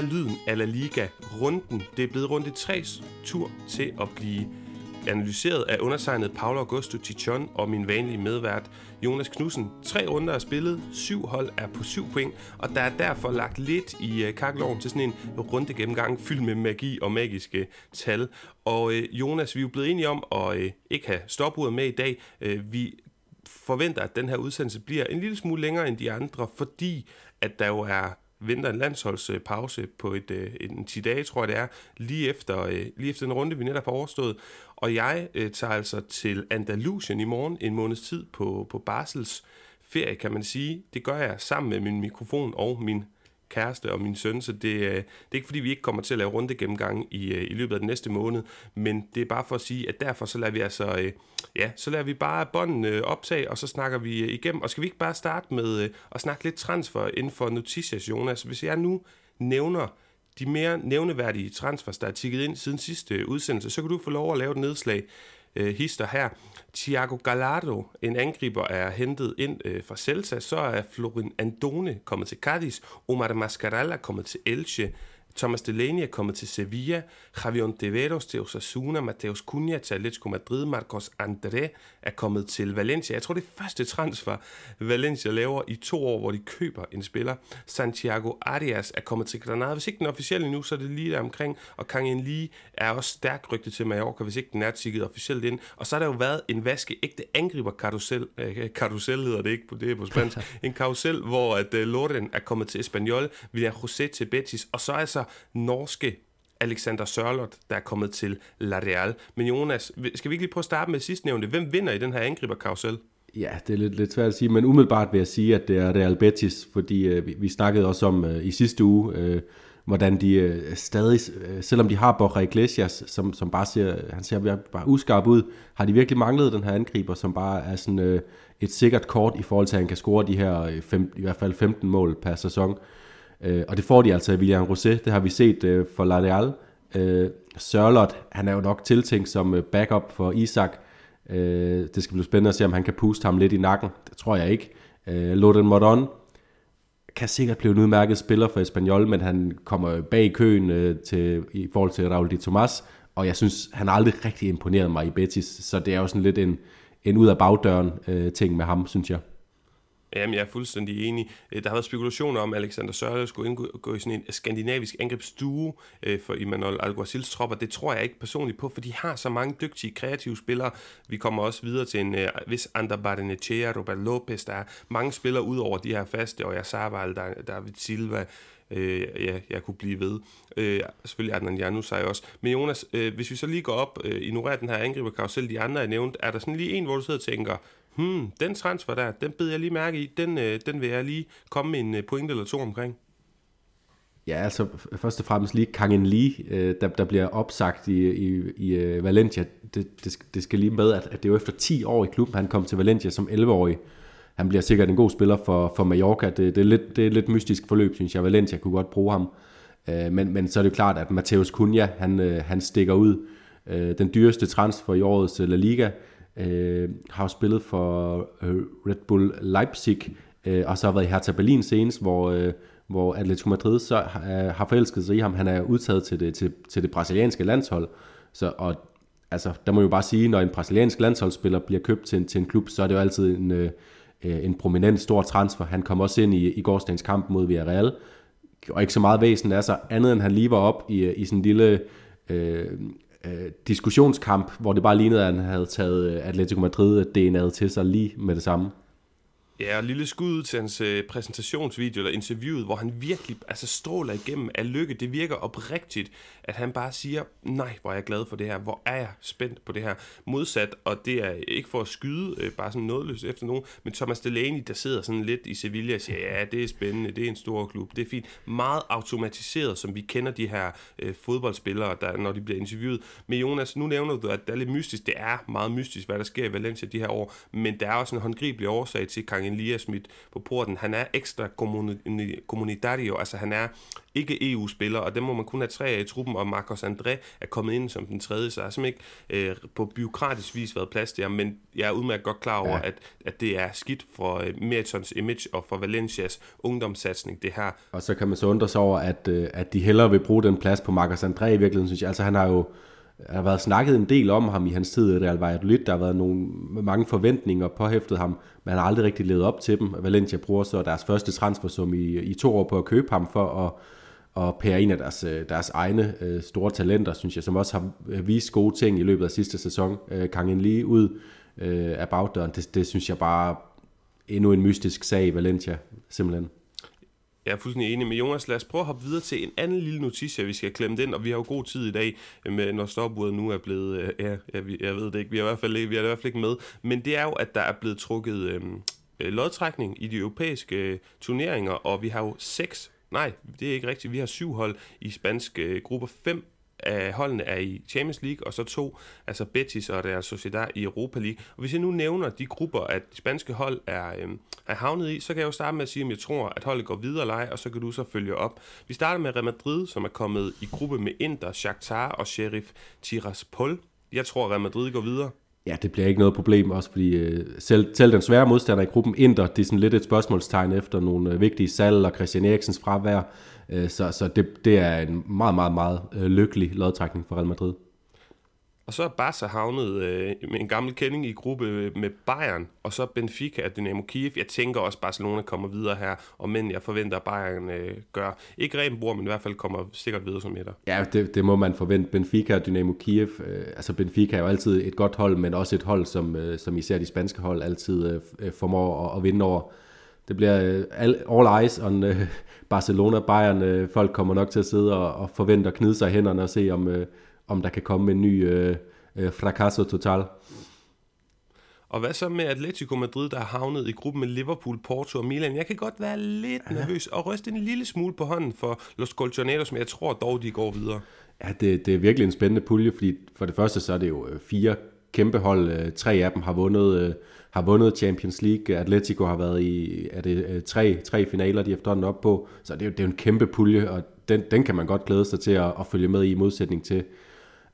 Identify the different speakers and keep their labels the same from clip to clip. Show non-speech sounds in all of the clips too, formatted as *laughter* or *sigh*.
Speaker 1: er lyden af La Liga-runden. Det er blevet rundt i tres tur til at blive analyseret af undertegnet Paolo Augusto Tichon og min vanlige medvært Jonas Knudsen. Tre runder er spillet, syv hold er på syv point, og der er derfor lagt lidt i uh, kakkeloven til sådan en runde gennemgang fyldt med magi og magiske tal. Og øh, Jonas, vi er jo blevet enige om at øh, ikke have stopuret med i dag. Vi forventer, at den her udsendelse bliver en lille smule længere end de andre, fordi at der jo er venter en landsholdspause på et, øh, en 10 dage, tror jeg det er, lige efter, øh, lige efter den runde, vi netop har overstået. Og jeg øh, tager altså til Andalusien i morgen, en måneds tid på, på Basels ferie, kan man sige. Det gør jeg sammen med min mikrofon og min kæreste og min søn, så det, øh, det er ikke fordi, vi ikke kommer til at lave runde gennemgang i, øh, i løbet af den næste måned, men det er bare for at sige, at derfor så lader vi altså, øh, ja, så lader vi bare bånden optage, og så snakker vi igennem. Og skal vi ikke bare starte med at snakke lidt transfer inden for Noticias, Jonas? Hvis jeg nu nævner de mere nævneværdige transfers, der er tikket ind siden sidste udsendelse, så kan du få lov at lave et nedslag øh, hister her. Thiago Gallardo, en angriber, er hentet ind øh, fra Celta. Så er Florin Andone kommet til Cadiz. Omar Mascaralla kommet til Elche. Thomas Delaney er kommet til Sevilla, Javier Ontiveros til Osasuna, Mateus Cunha til Atletico Madrid, Marcos André er kommet til Valencia. Jeg tror, det er første transfer, Valencia laver i to år, hvor de køber en spiller. Santiago Arias er kommet til Granada. Hvis ikke den er officiel endnu, så er det lige der omkring. Og Kang Lee er også stærkt rygtet til Mallorca, hvis ikke den er tikket officielt ind. Og så har der jo været en vaskeægte angriber karusel, øh, karusel hedder det ikke på det på spansk, *laughs* en karusel, hvor at uh, Loren er kommet til Espanyol, William José til Betis, og så er altså Altså norske Alexander Sørlot, der er kommet til La Real. Men Jonas, skal vi ikke lige prøve at starte med sidstnævnte? Hvem vinder i den her angriberkarusel?
Speaker 2: Ja, det er lidt, lidt svært at sige, men umiddelbart vil jeg sige, at det er Real Betis, fordi øh, vi, vi snakkede også om øh, i sidste uge, øh, hvordan de øh, stadig, øh, selvom de har Borja Iglesias, som, som bare ser, han ser bare uskarp ud, har de virkelig manglet den her angriber, som bare er sådan øh, et sikkert kort i forhold til, at han kan score de her øh, fem, i hvert fald 15 mål per sæson. Øh, Øh, og det får de altså i William Rosé, det har vi set øh, for La Real. Øh, Sørlot, han er jo nok tiltænkt som øh, backup for Isak. Øh, det skal blive spændende at se, om han kan puste ham lidt i nakken. Det tror jeg ikke. Øh, Loden Modon kan sikkert blive en udmærket spiller for Espanyol, men han kommer bag køen øh, til, i forhold til Raul de Tomas, og jeg synes, han har aldrig rigtig imponeret mig i Betis, så det er jo sådan lidt en, en ud af bagdøren øh, ting med ham, synes jeg.
Speaker 1: Jamen, jeg er fuldstændig enig. Øh, der har været spekulationer om, at Alexander Sørle skulle indgå i sådan en skandinavisk angrebsstue øh, for Emmanuel Alguacils tropper. Det tror jeg ikke personligt på, for de har så mange dygtige, kreative spillere. Vi kommer også videre til en øh, vis Ander Bardenechea, Robert Lopez. Der er mange spillere ud over de her faste, og jeg Sabal, der, David Silva, øh, ja, jeg kunne blive ved. Øh, selvfølgelig Adnan Janusaj også. Men Jonas, øh, hvis vi så lige går op, øh, ignorerer den her angriberkarusel, de andre jeg nævnt, er der sådan lige en, hvor du sidder og tænker, hmm, den transfer der, den beder jeg lige mærke i, den, øh, den vil jeg lige komme med en øh, point eller to omkring.
Speaker 2: Ja, altså først og fremmest lige Kangen Lee, øh, der, der bliver opsagt i, i, i øh, Valencia. Det, det, det skal lige med, at, at det er jo efter 10 år i klubben, han kom til Valencia som 11-årig. Han bliver sikkert en god spiller for, for Mallorca. Det, det, er lidt, det er et lidt mystisk forløb, synes jeg. Valencia kunne godt bruge ham. Øh, men, men så er det jo klart, at Mateus Cunha, han, øh, han stikker ud. Øh, den dyreste transfer i årets La Liga øh, har jo spillet for øh, Red Bull Leipzig, øh, og så har været i Hertha Berlin senest, hvor, øh, hvor Atletico Madrid så har, øh, har forelsket sig i ham. Han er udtaget til det, til, til det brasilianske landshold, så, og altså, der må jo bare sige, når en brasiliansk landsholdsspiller bliver købt til, til en klub, så er det jo altid en, øh, øh, en prominent stor transfer. Han kom også ind i, i gårsdagens kamp mod Villarreal, og ikke så meget væsen er så andet end han lige var op i, i sådan en lille øh, øh, diskussionskamp, hvor det bare lignede, at han havde taget øh, Atletico Madrid øh, DNA'et til sig lige med det samme.
Speaker 1: Ja, og lille skud til hans øh, præsentationsvideo eller interviewet, hvor han virkelig altså, stråler igennem af lykke. Det virker oprigtigt, at han bare siger, nej, hvor er jeg glad for det her, hvor er jeg spændt på det her. Modsat, og det er ikke for at skyde øh, bare sådan nådeløst efter nogen, men Thomas Delaney, der sidder sådan lidt i Sevilla og siger, ja, det er spændende, det er en stor klub, det er fint. Meget automatiseret, som vi kender de her øh, fodboldspillere, der, når de bliver interviewet. Men Jonas, nu nævner du, at det er lidt mystisk. Det er meget mystisk, hvad der sker i Valencia de her år, men der er også en håndgribelig årsag til, Kang Kangen lige er smidt på porten. Han er ekstra kommunitario, altså han er ikke EU-spiller, og det må man kun have tre af i truppen, og Marcos André er kommet ind som den tredje, så der har simpelthen ikke øh, på byråkratisk vis været plads der, men jeg er udmærket godt klar over, ja. at, at det er skidt for øh, Meritons image og for Valencias ungdomssatsning, det her.
Speaker 2: Og så kan man så undre sig over, at, øh, at de hellere vil bruge den plads på Marcos André i virkeligheden, synes jeg. Altså han har jo der har været snakket en del om ham i hans tid i Real Valladolid. Der har været nogle, mange forventninger påhæftet ham, men han har aldrig rigtig levet op til dem. Valencia bruger så deres første transfersum i, i to år på at købe ham for at, at pære en af deres, øh, deres egne øh, store talenter, synes jeg, som også har øh, vist gode ting i løbet af sidste sæson. Øh, Kangen lige ud øh, af bagdøren, det, det synes jeg bare endnu en mystisk sag i Valencia, simpelthen.
Speaker 1: Jeg er fuldstændig enig med Jonas. Lad os prøve at hoppe videre til en anden lille notis, vi skal klemme den, og vi har jo god tid i dag, med, når stopuret nu er blevet, øh, ja, jeg, jeg ved det ikke, vi er, i hvert fald, vi er i hvert fald ikke med, men det er jo, at der er blevet trukket øhm, øh, lodtrækning i de europæiske øh, turneringer, og vi har jo seks, nej, det er ikke rigtigt, vi har syv hold i spansk øh, gruppe, fem af holdene er i Champions League, og så to, altså Betis og deres Sociedad i Europa League. Og hvis jeg nu nævner de grupper, at de spanske hold er, øh, er havnet i, så kan jeg jo starte med at sige, om jeg tror, at holdet går videre eller og så kan du så følge op. Vi starter med Real Madrid, som er kommet i gruppe med Inter, Shakhtar og Sheriff Tiraspol. Jeg tror, at Real Madrid går videre.
Speaker 2: Ja, det bliver ikke noget problem, også fordi øh, selv, selv den svære modstander i gruppen Inter, det er sådan lidt et spørgsmålstegn efter nogle øh, vigtige salg og Christian Eriksens fravær. Øh, så så det, det er en meget, meget, meget øh, lykkelig lodtrækning for Real Madrid.
Speaker 1: Og så er Barca havnet øh, med en gammel kending i gruppe med Bayern, og så Benfica og Dynamo Kiev. Jeg tænker også, at Barcelona kommer videre her, og men jeg forventer, at Bayern øh, gør. Ikke rent bror, men i hvert fald kommer sikkert videre som etter.
Speaker 2: Ja, det, det må man forvente. Benfica og Dynamo Kiev, øh, altså Benfica er jo altid et godt hold, men også et hold, som, øh, som især de spanske hold altid øh, øh formår at, at vinde over. Det bliver øh, all, eyes on øh, Barcelona, Bayern. Øh, folk kommer nok til at sidde og, og forvente at knide sig i hænderne og se, om... Om der kan komme en ny øh, fracasso total.
Speaker 1: Og hvad så med Atletico Madrid, der har havnet i gruppen med Liverpool, Porto og Milan? Jeg kan godt være lidt ja. nervøs og ryste en lille smule på hånden for Los Colchoneros, men jeg tror dog, de går videre.
Speaker 2: Ja, det, det er virkelig en spændende pulje, fordi for det første så er det jo fire kæmpe hold. Tre af dem har vundet, har vundet Champions League. Atletico har været i er det, øh, tre, tre finaler, de har efterhånden op på. Så det er det er jo en kæmpe pulje, og den, den kan man godt glæde sig til at, at følge med i, i modsætning til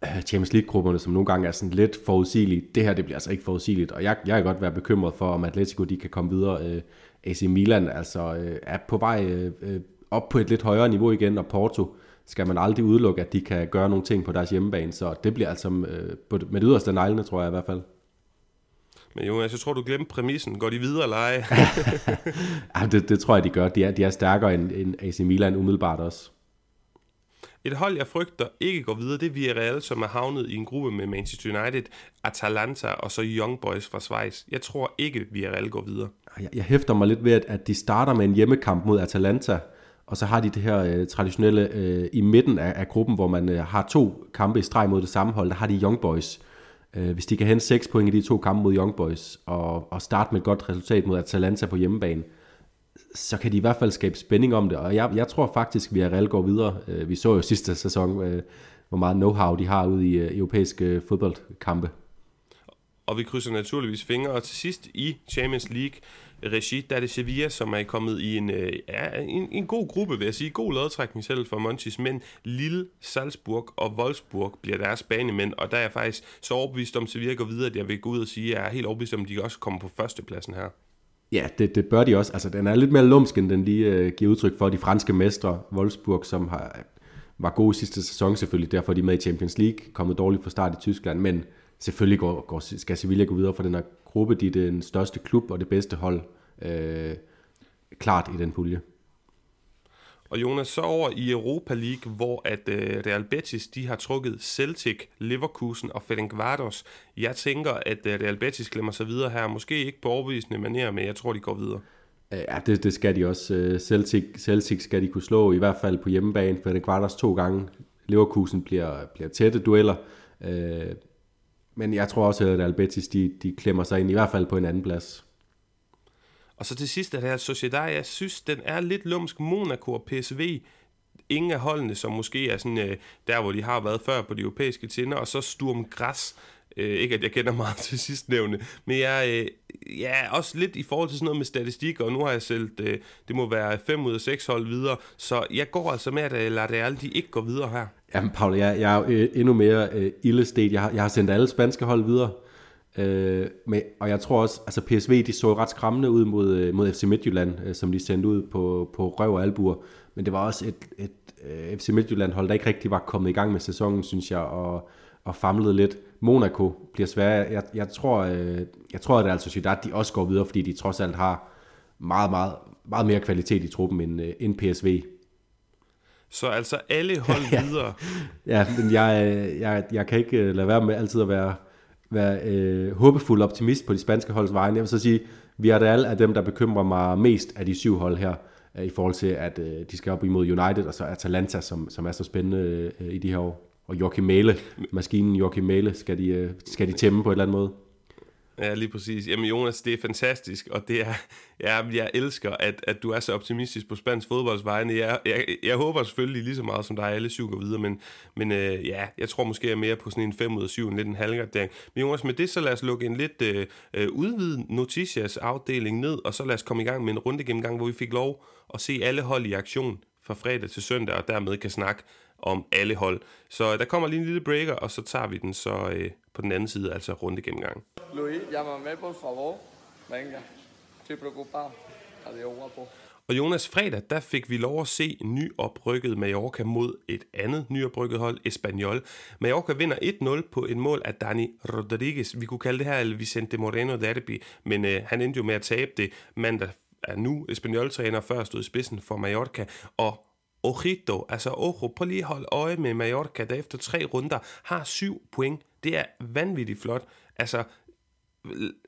Speaker 2: øh, Champions League-grupperne, som nogle gange er sådan lidt forudsigelige. Det her, det bliver altså ikke forudsigeligt, og jeg, jeg kan godt være bekymret for, om Atletico de kan komme videre. Øh, AC Milan altså øh, er på vej øh, øh, op på et lidt højere niveau igen, og Porto skal man aldrig udelukke, at de kan gøre nogle ting på deres hjemmebane, så det bliver altså øh, med det yderste neglene, tror jeg i hvert fald.
Speaker 1: Men Jonas, jeg tror, du glemte præmissen. Går de videre eller ej? *laughs*
Speaker 2: ja, det, det tror jeg, de gør. De er, de er stærkere end, end AC Milan umiddelbart også.
Speaker 1: Et hold, jeg frygter ikke går videre, det er Villarreal, som er havnet i en gruppe med Manchester United, Atalanta og så Young Boys fra Schweiz. Jeg tror ikke, Villarreal går videre.
Speaker 2: Jeg, jeg hæfter mig lidt ved, at, at de starter med en hjemmekamp mod Atalanta, og så har de det her øh, traditionelle øh, i midten af, af gruppen, hvor man øh, har to kampe i streg mod det samme hold, der har de Young Boys. Øh, Øh, hvis de kan hente 6 point i de to kampe mod Young Boys, og, og starte med et godt resultat mod Atalanta på hjemmebane, så kan de i hvert fald skabe spænding om det, og jeg, jeg tror faktisk, at Real går videre. Øh, vi så jo sidste sæson, øh, hvor meget know-how de har ude i øh, europæiske øh, fodboldkampe.
Speaker 1: Og vi krydser naturligvis fingre, og til sidst i Champions League regi, der er det Sevilla, som er kommet i en, øh, ja, en, en god gruppe, vil jeg sige. God lodtrækning selv for Montis, men Lille, Salzburg og Wolfsburg bliver deres banemænd, og der er jeg faktisk så overbevist om, at Sevilla går videre, at jeg vil gå ud og sige, at jeg er helt overbevist om, at de også kommer på førstepladsen her.
Speaker 2: Ja, det, det bør de også. Altså, den er lidt mere lumsk, end den lige øh, giver udtryk for de franske mestre, Wolfsburg, som har, var gode sidste sæson selvfølgelig, derfor er de med i Champions League, kommet dårligt fra start i Tyskland, men selvfølgelig går, går, skal Sevilla gå videre for den her gruppe, de er den største klub og det bedste hold, uh, klart i den pulje.
Speaker 1: Og Jonas, så over i Europa League, hvor at uh, Real Betis, de har trukket Celtic, Leverkusen og Ferencvaros. Jeg tænker, at uh, Real Betis glemmer sig videre her. Måske ikke på overbevisende manier, men jeg tror, de går videre.
Speaker 2: Ja, det, det skal de også. Celtic, Celtic skal de kunne slå, i hvert fald på hjemmebane. Ferencvaros to gange. Leverkusen bliver, bliver tætte dueller. Uh, men jeg tror også, at Albetis, de, de klemmer sig ind, i hvert fald på en anden plads.
Speaker 1: Og så til sidst er det her Sociedad, jeg synes, den er lidt lumsk. Monaco og PSV, ingen af holdene, som måske er sådan, øh, der, hvor de har været før på de europæiske tinder, og så Sturm Græs, Øh, ikke at jeg kender *laughs* meget til sidstnævne, men jeg øh, ja, også lidt i forhold til sådan noget med statistik, og nu har jeg selv, øh, det må være 5 ud af 6 hold videre, så jeg går altså med, at øh, Ladeal, de ikke går videre her.
Speaker 2: Jamen, Paul, jeg, jeg er jo øh, endnu mere øh, illestet. Jeg har, jeg har sendt alle spanske hold videre. Øh, med, og jeg tror også, altså PSV, de så ret skræmmende ud mod, øh, mod FC Midtjylland, øh, som de sendte ud på, på røv og albuer. Men det var også et, et øh, FC Midtjylland hold, der ikke rigtig var kommet i gang med sæsonen, synes jeg, og, og famlede lidt. Monaco bliver svære. Jeg, jeg, tror, øh, jeg tror, at altså Sociedad, de også går videre, fordi de trods alt har meget, meget, meget mere kvalitet i truppen end, øh, end PSV.
Speaker 1: Så altså alle hold *laughs*
Speaker 2: ja.
Speaker 1: videre.
Speaker 2: ja, men jeg, øh, jeg, jeg kan ikke øh, lade være med altid at være, være øh, håbefuld optimist på de spanske holds vegne. Jeg vil så sige, vi er alle af dem, der bekymrer mig mest af de syv hold her, øh, i forhold til, at øh, de skal op imod United, og så Atalanta, som, som er så spændende øh, i de her år. Og Joachim Mæle, maskinen Joachim Mæle, skal de, øh, skal de tæmme på en eller anden måde.
Speaker 1: Ja, lige præcis. Jamen Jonas, det er fantastisk, og det er, ja, jeg elsker, at, at du er så optimistisk på spansk fodboldsvejene. Jeg, jeg, jeg håber selvfølgelig lige så meget som dig, alle syv går videre, men, men øh, ja, jeg tror måske er mere på sådan en 5 ud af 7, en lidt en halvgardering. Men Jonas, med det så lad os lukke en lidt øh, øh, udvidet noticias afdeling ned, og så lad os komme i gang med en runde gennemgang, hvor vi fik lov at se alle hold i aktion fra fredag til søndag, og dermed kan snakke om alle hold. Så der kommer lige en lille breaker, og så tager vi den så øh, på den anden side, altså runde gennemgang.
Speaker 3: Luis, llámame por favor. Venga, estoy preocupado. Adiós, guapo.
Speaker 1: Og Jonas, fredag, der fik vi lov at se nyoprykket Mallorca mod et andet nyoprykket hold, Espanyol. Mallorca vinder 1-0 på et mål af Dani Rodriguez. Vi kunne kalde det her El Vicente Moreno Derby, men øh, han endte jo med at tabe det. Mandag er nu Espanyol-træner før stod i spidsen for Mallorca, og Ojito, altså Ojo, prøv lige hold øje med Mallorca, der efter tre runder har syv point. Det er vanvittigt flot. Altså,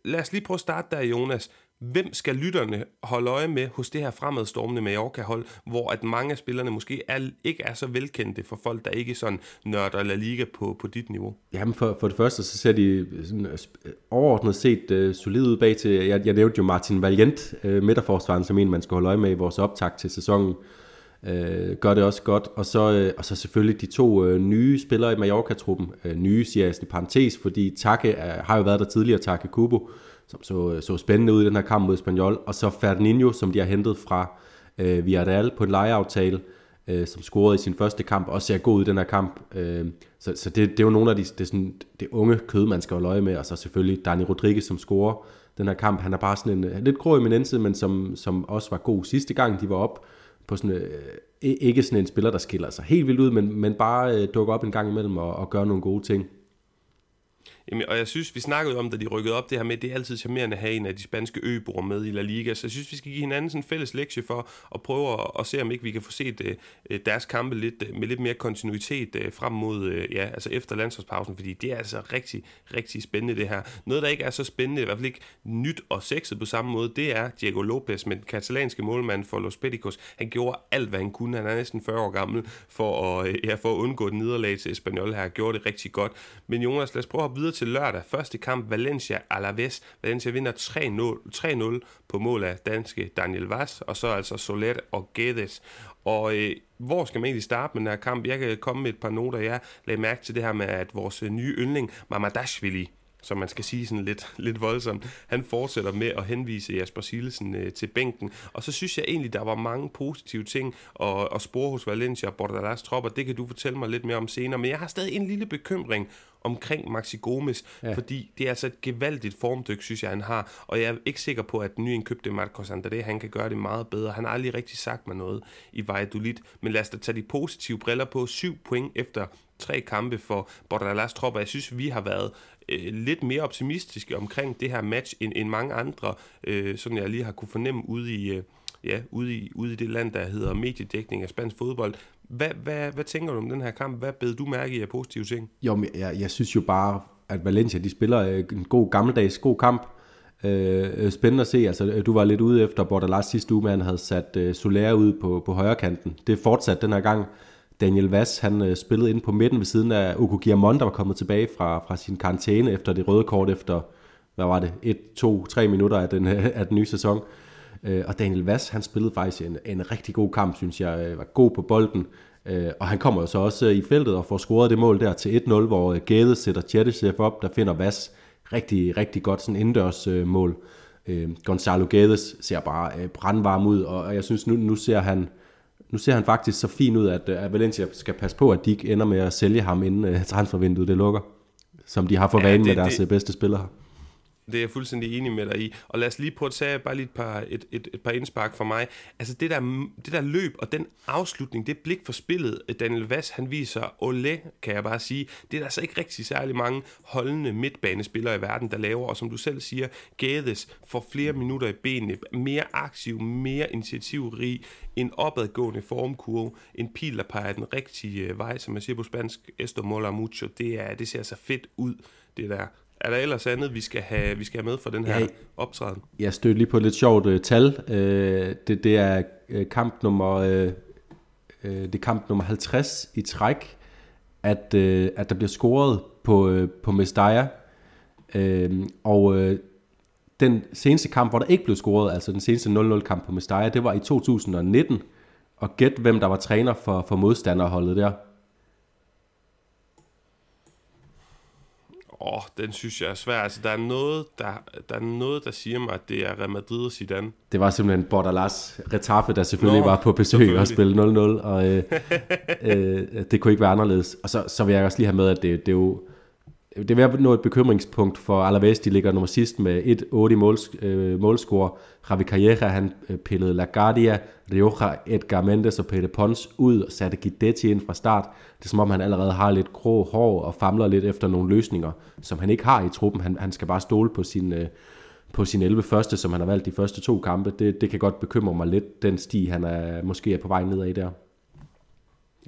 Speaker 1: lad os lige prøve at starte der, Jonas. Hvem skal lytterne holde øje med hos det her fremadstormende Mallorca-hold, hvor at mange af spillerne måske er, ikke er så velkendte for folk, der ikke sådan nørder La Liga på, på dit niveau?
Speaker 2: Jamen for, for det første, så ser de sådan, øh, øh, overordnet set øh, solid ud bag til. Jeg, jeg nævnte jo Martin Valiant, øh, midterforsvaren, som en, man skal holde øje med i vores optag til sæsonen øh, øh, gør det også godt. Og så, øh, og så selvfølgelig de to øh, nye spillere i Mallorca-truppen. Øh, nye siger jeg i parentes, fordi Take øh, har jo været der tidligere, Take Kubo, som så, øh, så spændende ud i den her kamp mod Espanyol. Og så Ferdinand, som de har hentet fra øh, Villarreal på en lejeaftale, øh, som scorede i sin første kamp, også ser god ud i den her kamp. Øh, så så det, det er jo nogle af de, det, sådan, det unge kød, man skal holde øje med. Og så selvfølgelig Dani Rodriguez, som scorer den her kamp. Han er bare sådan en lidt grå eminence, men som, som også var god sidste gang, de var op på sådan, øh, ikke sådan en spiller, der skiller sig helt vildt ud, men, men bare øh, dukker op en gang imellem og, og gør nogle gode ting.
Speaker 1: Jamen, og jeg synes, vi snakkede om, da de rykkede op det her med, det er altid charmerende at have en af de spanske øboer med i La Liga, så jeg synes, vi skal give hinanden sådan en fælles lektie for at prøve at, at se, om ikke vi kan få set uh, deres kampe lidt, uh, med lidt mere kontinuitet uh, frem mod, uh, ja, altså efter landsholdspausen, fordi det er altså rigtig, rigtig spændende det her. Noget, der ikke er så spændende, i hvert fald ikke nyt og sexet på samme måde, det er Diego Lopez, men katalanske målmand for Los Peticos. Han gjorde alt, hvad han kunne. Han er næsten 40 år gammel for at, ja, for at undgå den nederlag til Espanyol her. Han gjorde det rigtig godt. Men Jonas, lad os prøve at videre til lørdag. Første kamp, Valencia Alaves. Valencia vinder 3-0 på mål af danske Daniel Vaz, og så altså Soler og Guedes. Og øh, hvor skal man egentlig starte med den her kamp? Jeg kan komme med et par noter. Jeg lagde mærke til det her med, at vores øh, nye yndling, Mamadashvili, som man skal sige sådan lidt, *laughs* lidt voldsomt, han fortsætter med at henvise Jasper Silesen øh, til bænken. Og så synes jeg egentlig, der var mange positive ting at, at spore hos Valencia og Bordalas tropper. Det kan du fortælle mig lidt mere om senere. Men jeg har stadig en lille bekymring omkring Maxi Gomes, ja. fordi det er altså et gevaldigt formdyk, synes jeg, han har. Og jeg er ikke sikker på, at den nye indkøbte Marcos André, han kan gøre det meget bedre. Han har aldrig rigtig sagt mig noget i Valladolid. Men lad os da tage de positive briller på. Syv point efter tre kampe for Bordalas tropper. Jeg synes, vi har været øh, lidt mere optimistiske omkring det her match, end, end mange andre, øh, sådan jeg lige har kunne fornemme ude i, øh, ja, ude, i, ude i det land, der hedder mediedækning af spansk fodbold. Hvad, hvad, hvad tænker du om den her kamp? Hvad bed du mærke i af positive ting?
Speaker 2: Jo, men jeg, jeg synes jo bare, at Valencia de spiller øh, en god gammeldags god kamp. Øh, øh, spændende at se. Altså, øh, du var lidt ude efter Bordalas sidste uge, man havde sat øh, Soler ud på, på højre kanten. Det er fortsat den her gang. Daniel Vass, han øh, spillede ind på midten ved siden af Ugo Guillamon, der var kommet tilbage fra, fra sin karantæne efter det røde kort efter, hvad var det, 1, 2, 3 minutter af den, *laughs* af den nye sæson. Øh, og Daniel Vass, han spillede faktisk en, en rigtig god kamp, synes jeg. Øh, var god på bolden, Øh, og han kommer jo så også øh, i feltet og får scoret det mål der til 1-0, hvor øh, Gade sætter Tjertesef op, der finder Vas rigtig, rigtig godt sådan indendørs øh, mål. Øh, Gonzalo Gades ser bare øh, brandvarm ud, og jeg synes nu, nu ser han nu ser han faktisk så fin ud, at, at Valencia skal passe på, at de ikke ender med at sælge ham, inden uh, transfervinduet det lukker, som de har for vane ja, med deres det, bedste spillere.
Speaker 1: Det er jeg fuldstændig enig med dig i. Og lad os lige prøve at tage bare lige et par, et, et, et par indspark for mig. Altså det der, det der løb og den afslutning, det blik for spillet, øh, Daniel Vass han viser, ole, kan jeg bare sige, det er der altså ikke rigtig særlig mange holdende midtbanespillere i verden, der laver. Og som du selv siger, Gades får flere minutter i benene, mere aktiv, mere initiativrig, en opadgående formkurve, en pil, der peger den rigtige øh, vej, som man siger på spansk, esto mola mucho. Det, er, det ser så fedt ud, det der. Er der ellers andet, vi skal have, vi skal have med for den her ja, optræden?
Speaker 2: Jeg stødte lige på et lidt sjovt uh, tal. Uh, det, det er uh, kamp nummer uh, uh, det er kamp nummer 50 i træk, at, uh, at der bliver scoret på, uh, på Mestalla. Uh, og uh, den seneste kamp, hvor der ikke blev scoret, altså den seneste 0-0 kamp på Mestalla, det var i 2019. Og gæt, hvem der var træner for, for modstanderholdet der.
Speaker 1: Åh, den synes jeg er svær. Altså, der er, noget, der, der er noget, der siger mig, at det er Real Madrid og Zidane.
Speaker 2: Det var simpelthen Bordalas Retafe, der selvfølgelig Nå, var på besøg og spille 0-0, og øh, øh, det kunne ikke være anderledes. Og så, så vil jeg også lige have med, at det, det er jo det vil være et bekymringspunkt for Alaves, de ligger nummer sidst med 1-8 måls, øh, målscore. Javi Calleja, han øh, pillede LaGuardia, Rioja, Edgar Mendes og Pete Pons ud og satte Guidetti ind fra start. Det er som om, han allerede har lidt grå hår og famler lidt efter nogle løsninger, som han ikke har i truppen. Han, han skal bare stole på sin, øh, på sin 11 første, som han har valgt de første to kampe. Det, det kan godt bekymre mig lidt, den sti, han er måske er på vej nedad der.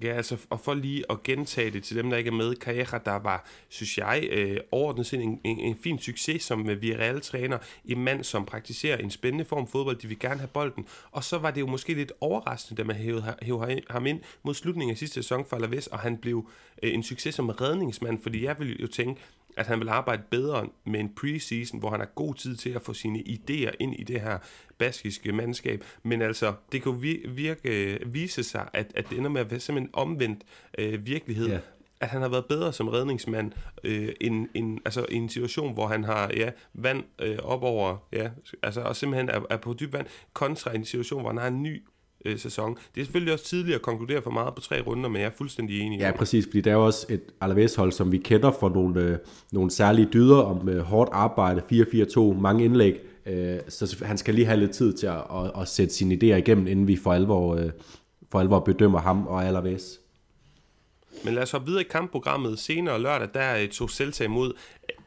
Speaker 1: Ja, altså, og for lige at gentage det til dem, der ikke er med, Carrera, der var, synes jeg, øh, overordnet set en, en, en fin succes som øh, Villarreal-træner, en mand, som praktiserer en spændende form fodbold, de vil gerne have bolden, og så var det jo måske lidt overraskende, da man hævede, hævede ham ind mod slutningen af sidste sæson for Alaves, og han blev øh, en succes som redningsmand, fordi jeg ville jo tænke, at han vil arbejde bedre med en preseason, hvor han har god tid til at få sine idéer ind i det her baskiske mandskab. Men altså, det kan virke, vise sig, at, at det ender med at være simpelthen omvendt øh, virkelighed. Yeah at han har været bedre som redningsmand øh, end, end, altså, i en situation, hvor han har ja, vand øh, op over, ja, altså, og simpelthen er, er på dyb vand, kontra en situation, hvor han har en ny øh, sæson. Det er selvfølgelig også tidligt at konkludere for meget på tre runder, men jeg er fuldstændig enig.
Speaker 2: Ja, præcis, fordi der er jo også et Alaves-hold, som vi kender for nogle, øh, nogle særlige dyder om øh, hårdt arbejde, 4-4-2, mange indlæg, øh, så han skal lige have lidt tid til at, at, at sætte sine idéer igennem, inden vi for alvor, øh, for alvor bedømmer ham og Alaves.
Speaker 1: Men lad os hoppe videre i kampprogrammet. Senere lørdag, der tog Celta imod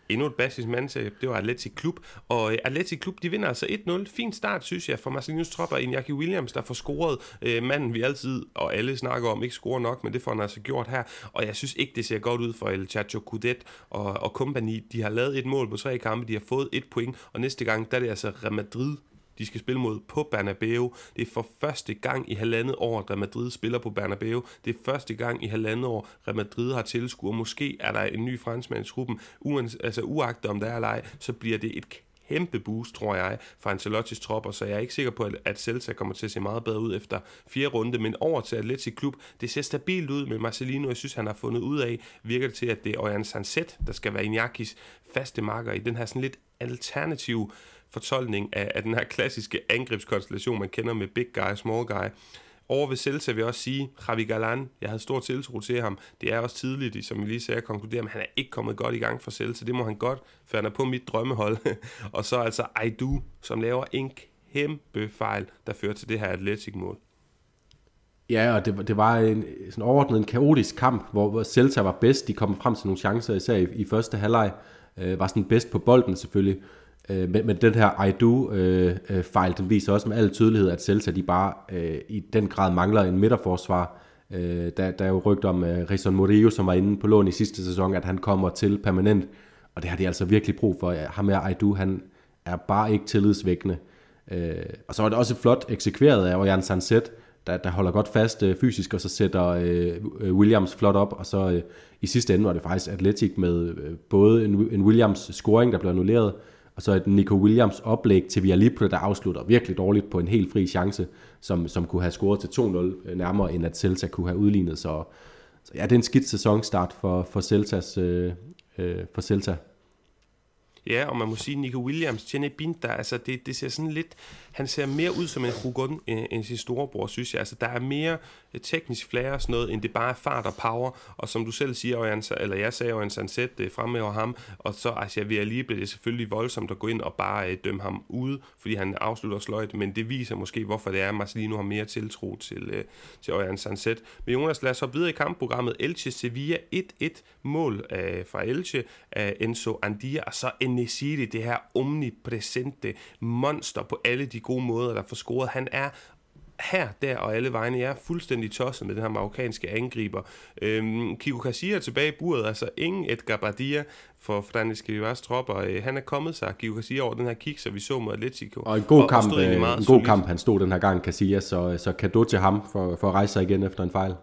Speaker 1: endnu et basis mandskab, det var Atletic Klub, og øh, Atletic Klub, de vinder altså 1-0. Fin start, synes jeg, for Marcelinus tropper. Og Iñaki Williams, der får scoret øh, manden, vi altid og alle snakker om, ikke scorer nok, men det får han altså gjort her, og jeg synes ikke, det ser godt ud for El Chacho Cudet og, og company. De har lavet et mål på tre kampe, de har fået et point, og næste gang, der er det altså Real Madrid, de skal spille mod på Bernabeu. Det er for første gang i halvandet år, at Real Madrid spiller på Bernabeu. Det er første gang i halvandet år, Real Madrid har tilskuer. Måske er der en ny franskmand i truppen. Uans, altså uagtet om der er leg, så bliver det et kæmpe boost, tror jeg, for Ancelottis tropper, så jeg er ikke sikker på, at Celta kommer til at se meget bedre ud efter fire runde, men over til Atletic Klub, det ser stabilt ud med Marcelino, jeg synes, han har fundet ud af, virker det til, at det er Ojan Sanset, der skal være Iñakis faste marker i den her sådan lidt alternative fortolkning af, af den her klassiske angrebskonstellation, man kender med big guy, small guy. Over ved Celta vil jeg også sige, Javi Galan, jeg havde stor tiltro til ham. Det er også tidligt, som vi lige sagde, at konkludere, men han er ikke kommet godt i gang for Celta. Det må han godt, for han er på mit drømmehold. *laughs* og så altså Aidu, som laver en kæmpe fejl, der fører til det her Atletic-mål.
Speaker 2: Ja, og det, det var en sådan overordnet en kaotisk kamp, hvor Celta var bedst. De kom frem til nogle chancer, især i, i første halvleg. Øh, var sådan bedst på bolden selvfølgelig. Øh, men, men den her I do-fejl, øh, øh den viser også med al tydelighed, at Celta de bare øh, i den grad mangler en midterforsvar. Øh, der, der er jo rygt om øh, Rison Murillo, som var inde på lån i sidste sæson, at han kommer til permanent. Og det har de altså virkelig brug for. Ham her Aidu, han er bare ikke tillidsvækkende. Øh, og så var det også flot eksekveret af Orian Sanset, der, der holder godt fast øh, fysisk, og så sætter øh, øh, Williams flot op, og så øh, i sidste ende var det faktisk Atletic med øh, både en, en Williams scoring, der blev annulleret, og så et Nico Williams oplæg til Vialipro, der afslutter virkelig dårligt på en helt fri chance, som, som kunne have scoret til 2-0 øh, nærmere, end at Celta kunne have udlignet. Så, så ja, det er en skidt sæsonstart for, for, Celtas, øh, øh, for Celta.
Speaker 1: Ja, og man må sige, Nico Williams, Jenny Binta, altså det, det ser sådan lidt, han ser mere ud som en Rugon end, øh, end sin storebror, synes jeg. Altså der er mere øh, teknisk flair og sådan noget, end det bare er fart og power. Og som du selv siger, Orian, eller jeg sagde, Orian Sanset det fremhæver ham, og så altså, jeg vil lige blive det selvfølgelig voldsomt at gå ind og bare øh, dømme ham ude, fordi han afslutter sløjt, men det viser måske, hvorfor det er, at Marcelino har mere tiltro til, øh, til Orian Sanset. Men Jonas, lad os hoppe videre i kampprogrammet. Elche Sevilla 1-1 mål øh, fra Elche af Enzo Andia, og så en det her omnipresente monster på alle de gode måder, der får scoret. Han er her, der og alle vegne. Jeg er fuldstændig tosset med den her marokkanske angriber. Øhm, Kiko Casilla er tilbage i buret, altså ingen Edgar Bardia for Franis Skivas tropper. Øh, han er kommet sig, Kiko Casilla, over den her kick, så vi så mod Atletico.
Speaker 2: Og en god, og, kamp, og øh, en god kamp, han stod den her gang, Casillas, så, så kado til ham for, for at rejse sig igen efter en fejl.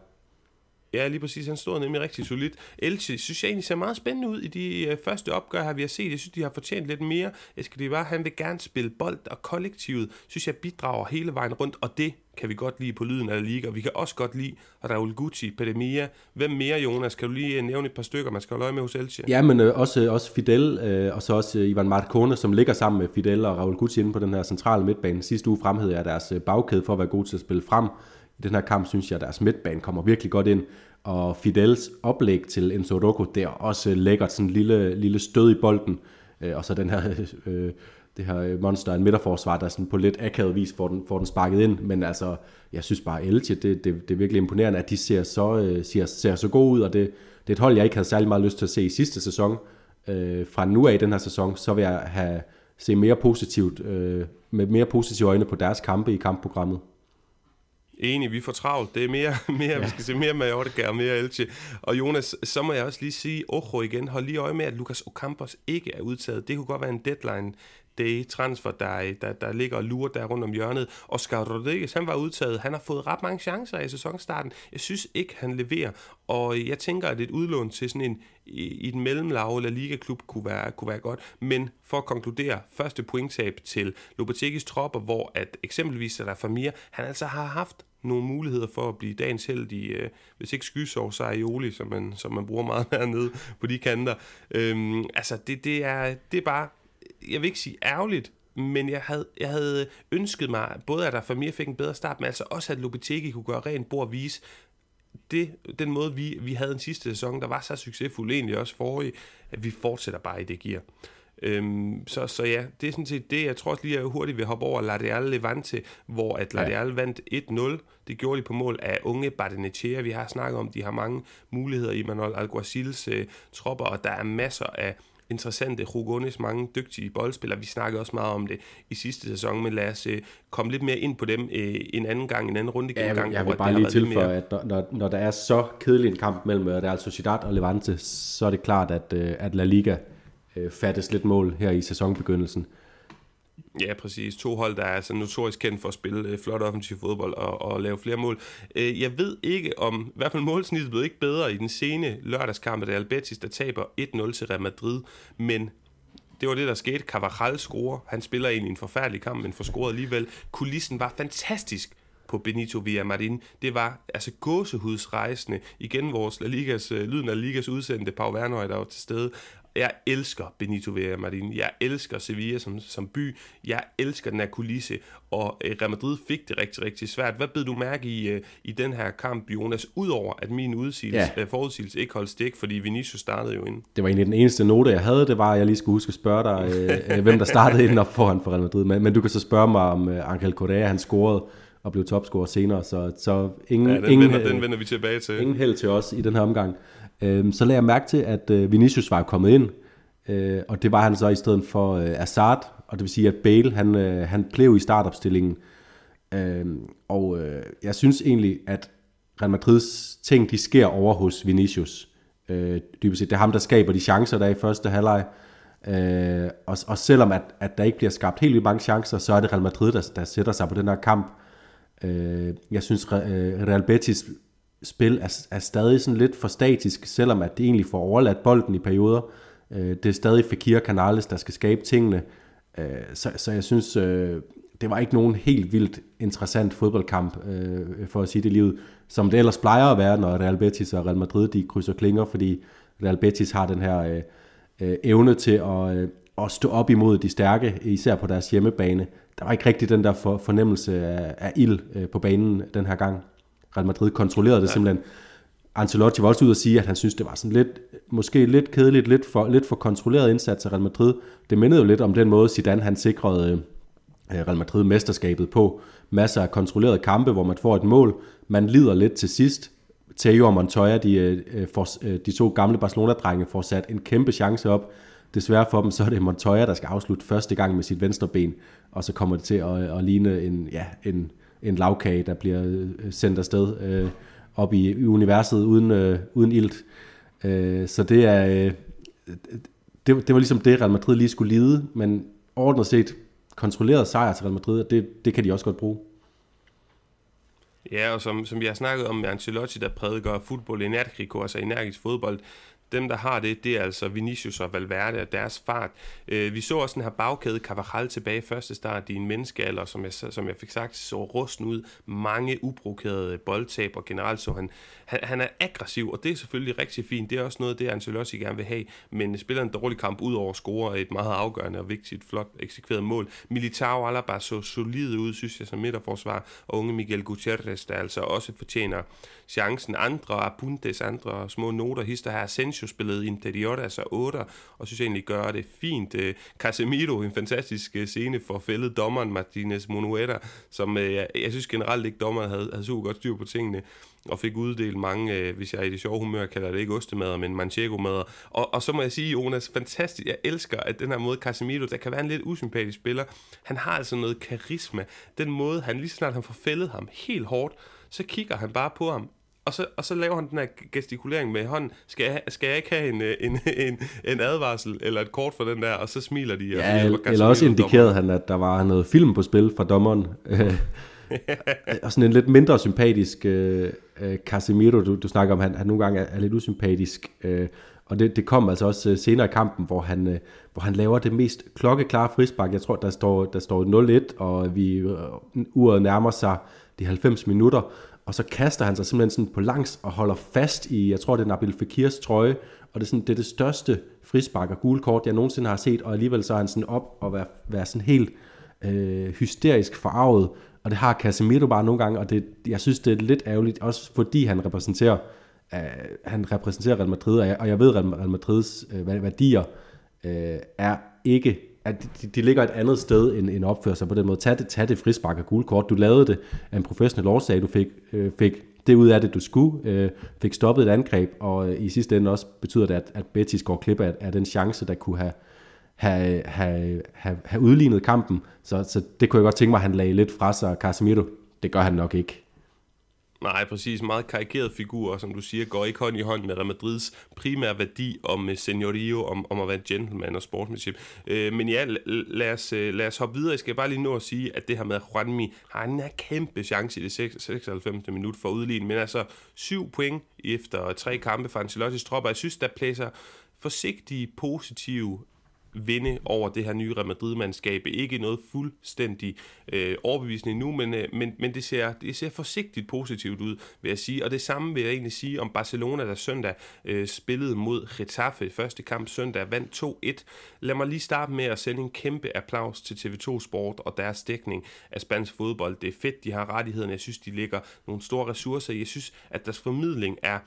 Speaker 1: Ja, lige præcis. Han stod nemlig rigtig solidt. Elche synes jeg egentlig ser meget spændende ud i de øh, første opgør her, vi har set. Jeg synes, de har fortjent lidt mere. Jeg skal det bare, han vil gerne spille bold, og kollektivet synes jeg bidrager hele vejen rundt, og det kan vi godt lide på lyden af Liga. Vi kan også godt lide Raul Gucci, Pedemia. Hvem mere, Jonas? Kan du lige øh, nævne et par stykker, man skal holde øje med hos Elche?
Speaker 2: Ja, men øh, også, også Fidel, øh, og så også øh, Ivan Marcone, som ligger sammen med Fidel og Raul Gucci inde på den her centrale midtbane. Sidste uge fremhævede jeg deres øh, bagkæde for at være god til at spille frem. I den her kamp synes jeg, at deres midtbane kommer virkelig godt ind og Fidels oplæg til Enzo Rocco, der også lækkert sådan en lille, lille stød i bolden, øh, og så den her, *laughs* øh, det her monster, en midterforsvar, der sådan på lidt akavet vis får den, får den sparket ind, men altså, jeg synes bare, Elche, det, det, det er virkelig imponerende, at de ser så, øh, ser, ser så gode ud, og det, det er et hold, jeg ikke havde særlig meget lyst til at se i sidste sæson. Øh, fra nu af i den her sæson, så vil jeg have se mere positivt, øh, med mere positive øjne på deres kampe i kampprogrammet.
Speaker 1: Enig, vi får travlt. Det er mere, *laughs* mere ja. vi skal se mere med og mere Elche. Og Jonas, så må jeg også lige sige, Ojo igen, hold lige øje med, at Lucas Ocampos ikke er udtaget. Det kunne godt være en deadline day transfer, der, der, der ligger og lurer der rundt om hjørnet. Oscar Rodriguez, han var udtaget. Han har fået ret mange chancer i sæsonstarten. Jeg synes ikke, han leverer. Og jeg tænker, at et udlån til sådan en i, i den mellemlave eller ligaklub kunne være, kunne være godt. Men for at konkludere, første pointtab til Lopetegis tropper, hvor at eksempelvis der Famir, han altså har haft nogle muligheder for at blive dagens held i, øh, hvis ikke skysov, så aioli, som man, som man bruger meget *laughs* hernede på de kanter. Øhm, altså, det, det, er, det er bare, jeg vil ikke sige ærgerligt, men jeg havde, jeg havde ønsket mig, både at der Famir fik en bedre start, men altså også at Lopetegi kunne gøre rent bord og vise, det, den måde, vi, vi havde den sidste sæson, der var så succesfuld, egentlig også forrige, at vi fortsætter bare i det gear. Øhm, så, så ja, det er sådan set det. Jeg tror også lige, at jeg hurtigt vil hoppe over Ladeal Levante, hvor at Ladeal ja. vandt 1-0. Det gjorde de på mål af unge Bardenechea. Vi har snakket om, de har mange muligheder i Manuel Alguacils øh, tropper, og der er masser af interessante Rugones, mange dygtige boldspillere. Vi snakkede også meget om det i sidste sæson, men lad os øh, komme lidt mere ind på dem øh, en anden gang, en anden runde
Speaker 2: ja, gang. Jeg vil bare lige tilføje, at når, når, der er så kedelig en kamp mellem Real Sociedad og Levante, så er det klart, at, øh, at La Liga øh, fattes lidt mål her i sæsonbegyndelsen.
Speaker 1: Ja, præcis. To hold, der er så notorisk kendt for at spille øh, flot offensiv fodbold og, og lave flere mål. Øh, jeg ved ikke om, i hvert fald målsnittet blev ikke bedre i den sene lørdagskamp da Albertis der taber 1-0 til Real Madrid, men det var det, der skete. Carvajal scorer. Han spiller egentlig en forfærdelig kamp, men får scoret alligevel. Kulissen var fantastisk på Benito Villamarin. Det var altså gåsehudsrejsende. Igen vores La Ligas, øh, lyden af Ligas udsendte Pau Werner, der var til stede jeg elsker Benito Villamarin, jeg elsker Sevilla som, som by, jeg elsker den her kulisse, og øh, Real Madrid fik det rigtig, rigtig svært. Hvad bed du mærke i, øh, i den her kamp, Jonas, udover at min udsigelse, ja. øh, forudsigelse ikke holdt stik, fordi Vinicius startede jo ind?
Speaker 2: Det var egentlig den eneste note, jeg havde, det var, at jeg lige skulle huske at spørge dig, *laughs* øh, øh hvem der startede ind op foran for Real Madrid, men, men du kan så spørge mig, om øh, Angel Correa, han scorede og blev topscorer senere, så, så ingen,
Speaker 1: ja, den,
Speaker 2: ingen,
Speaker 1: vender, den vender vi tilbage til.
Speaker 2: Ingen held til os i den her omgang. Øh, så lagde jeg mærke til, at øh, Vinicius var kommet ind, øh, og det var han så i stedet for øh, Assad, og det vil sige, at Bale han, øh, han blev i startopstillingen. Øh, og øh, jeg synes egentlig, at Real Madrids ting, de sker over hos Vinicius. Øh, dybest set, det er ham, der skaber de chancer, der er i første halvleg. Øh, og, og selvom at, at der ikke bliver skabt helt vildt mange chancer, så er det Real Madrid, der, der sætter sig på den her kamp. Øh, jeg synes, øh, Real Betis spil er, er stadig sådan lidt for statisk, selvom at det egentlig får overladt bolden i perioder. Øh, det er stadig Fekir Canales, der skal skabe tingene, Øh, så, så jeg synes, øh, det var ikke nogen helt vildt interessant fodboldkamp, øh, for at sige det livet, som det ellers plejer at være, når Real Betis og Real Madrid de krydser klinger, fordi Real Betis har den her øh, øh, evne til at, øh, at stå op imod de stærke, især på deres hjemmebane. Der var ikke rigtig den der for, fornemmelse af, af ild øh, på banen den her gang. Real Madrid kontrollerede det ja. simpelthen. Ancelotti var også ude at sige, at han synes, det var sådan lidt, måske lidt kedeligt, lidt for, lidt for kontrolleret indsats af Real Madrid. Det mindede jo lidt om den måde, Zidane han sikrede øh, Real Madrid mesterskabet på. Masser af kontrollerede kampe, hvor man får et mål. Man lider lidt til sidst. Theo og Montoya, de, øh, øh, de to gamle Barcelona-drenge, får sat en kæmpe chance op. Desværre for dem, så er det Montoya, der skal afslutte første gang med sit venstre ben, og så kommer det til at, at ligne en, ja, en, en lavkage, der bliver øh, sendt afsted øh, op i, i universet uden, øh, uden ilt. Øh, så det er øh, det, det var ligesom det, Real Madrid lige skulle lide, men ordnet set kontrolleret sejr til Real Madrid, og det, det kan de også godt bruge.
Speaker 1: Ja, og som, som vi har snakket om med Ancelotti, der prædiker fodbold energico, altså energisk fodbold, dem, der har det, det er altså Vinicius og Valverde og deres fart. Øh, vi så også den her bagkæde Cavajal tilbage i første start i en menneskealder, som jeg, som jeg fik sagt, så rusten ud. Mange uprovokerede boldtab, og generelt så han, han, han er aggressiv, og det er selvfølgelig rigtig fint. Det er også noget, det Ancelotti gerne vil have, men spiller en dårlig kamp ud over at score et meget afgørende og vigtigt, flot eksekveret mål. Militao Alaba så solid ud, synes jeg, som midterforsvar, og unge Miguel Gutierrez, der altså også fortjener chancen. Andre Abundes, andre små noter, hister her. Asensio spillede interior, altså 8, og synes egentlig gør det fint. Øh, Casemiro, en fantastisk øh, scene for fældet dommeren Martinez Monueta, som øh, jeg synes generelt ikke dommeren havde, havde super godt styr på tingene og fik uddelt mange, øh, hvis jeg er i det sjove humør, kalder det ikke ostemader, men manchego-mader. Og, og så må jeg sige, Jonas, fantastisk, jeg elsker, at den her måde Casemiro, der kan være en lidt usympatisk spiller, han har altså noget karisma. Den måde, han lige snart han får fældet ham helt hårdt, så kigger han bare på ham, og så, og så laver han den her gestikulering med hånden. Skal jeg, skal jeg ikke have en, øh, en, *laughs* en, en advarsel eller et kort for den der? Og så smiler de.
Speaker 2: Ja, og eller også indikerede han, at der var noget film på spil fra dommeren. *laughs* og sådan en lidt mindre sympatisk uh, Casemiro, du, du snakker om, han, han nogle gange er, er lidt usympatisk. Uh, og det, det kom altså også senere i kampen, hvor han, uh, hvor han laver det mest klokkeklare frispark. Jeg tror, der står, der står 0-1, og vi uh, uret nærmer sig de 90 minutter og så kaster han sig simpelthen sådan på langs og holder fast i, jeg tror det er Nabil Fakirs trøje, og det er, sådan, det er det største frispark og gulkort, jeg nogensinde har set, og alligevel så er han sådan op og være, være sådan helt øh, hysterisk forarvet, og det har Casemiro bare nogle gange, og det, jeg synes, det er lidt ærgerligt, også fordi han repræsenterer, øh, han repræsenterer Real Madrid, og jeg, og jeg ved, at Real Madrids øh, værdier øh, er ikke at de, de ligger et andet sted end, end opfører sig på den måde. Tag det, tag det frispark og gule kort. Du lavede det af en professionel årsag. Du fik, øh, fik det ud af det, du skulle. Øh, fik stoppet et angreb, og øh, i sidste ende også betyder det, at, at Betis går klip af, af den chance, der kunne have, have, have, have, have udlignet kampen. Så, så det kunne jeg godt tænke mig, at han lagde lidt fra sig. Casemiro, det gør han nok ikke.
Speaker 1: Nej, præcis. Meget karikeret figur, som du siger, går ikke hånd i hånd med Real Madrids primære værdi om øh, seniorio, om, om at være gentleman og sportsmanship. Øh, men ja, lad os, øh, lad os hoppe videre. Jeg skal bare lige nå at sige, at det her med Juanmi har en kæmpe chance i det 96. minut for udligning, men altså syv point efter tre kampe for Ancelotti's tropper. Jeg synes, der plæser forsigtige, positive vinde over det her nye Real Madrid-mandskab. Ikke noget fuldstændig øh, overbevisende endnu, men, øh, men, men det, ser, det ser forsigtigt positivt ud, vil jeg sige. Og det samme vil jeg egentlig sige om Barcelona, der søndag øh, spillede mod Getafe. Første kamp søndag vandt 2-1. Lad mig lige starte med at sende en kæmpe applaus til TV2 Sport og deres dækning af spansk fodbold. Det er fedt, de har rettighederne. Jeg synes, de ligger nogle store ressourcer. Jeg synes, at deres formidling er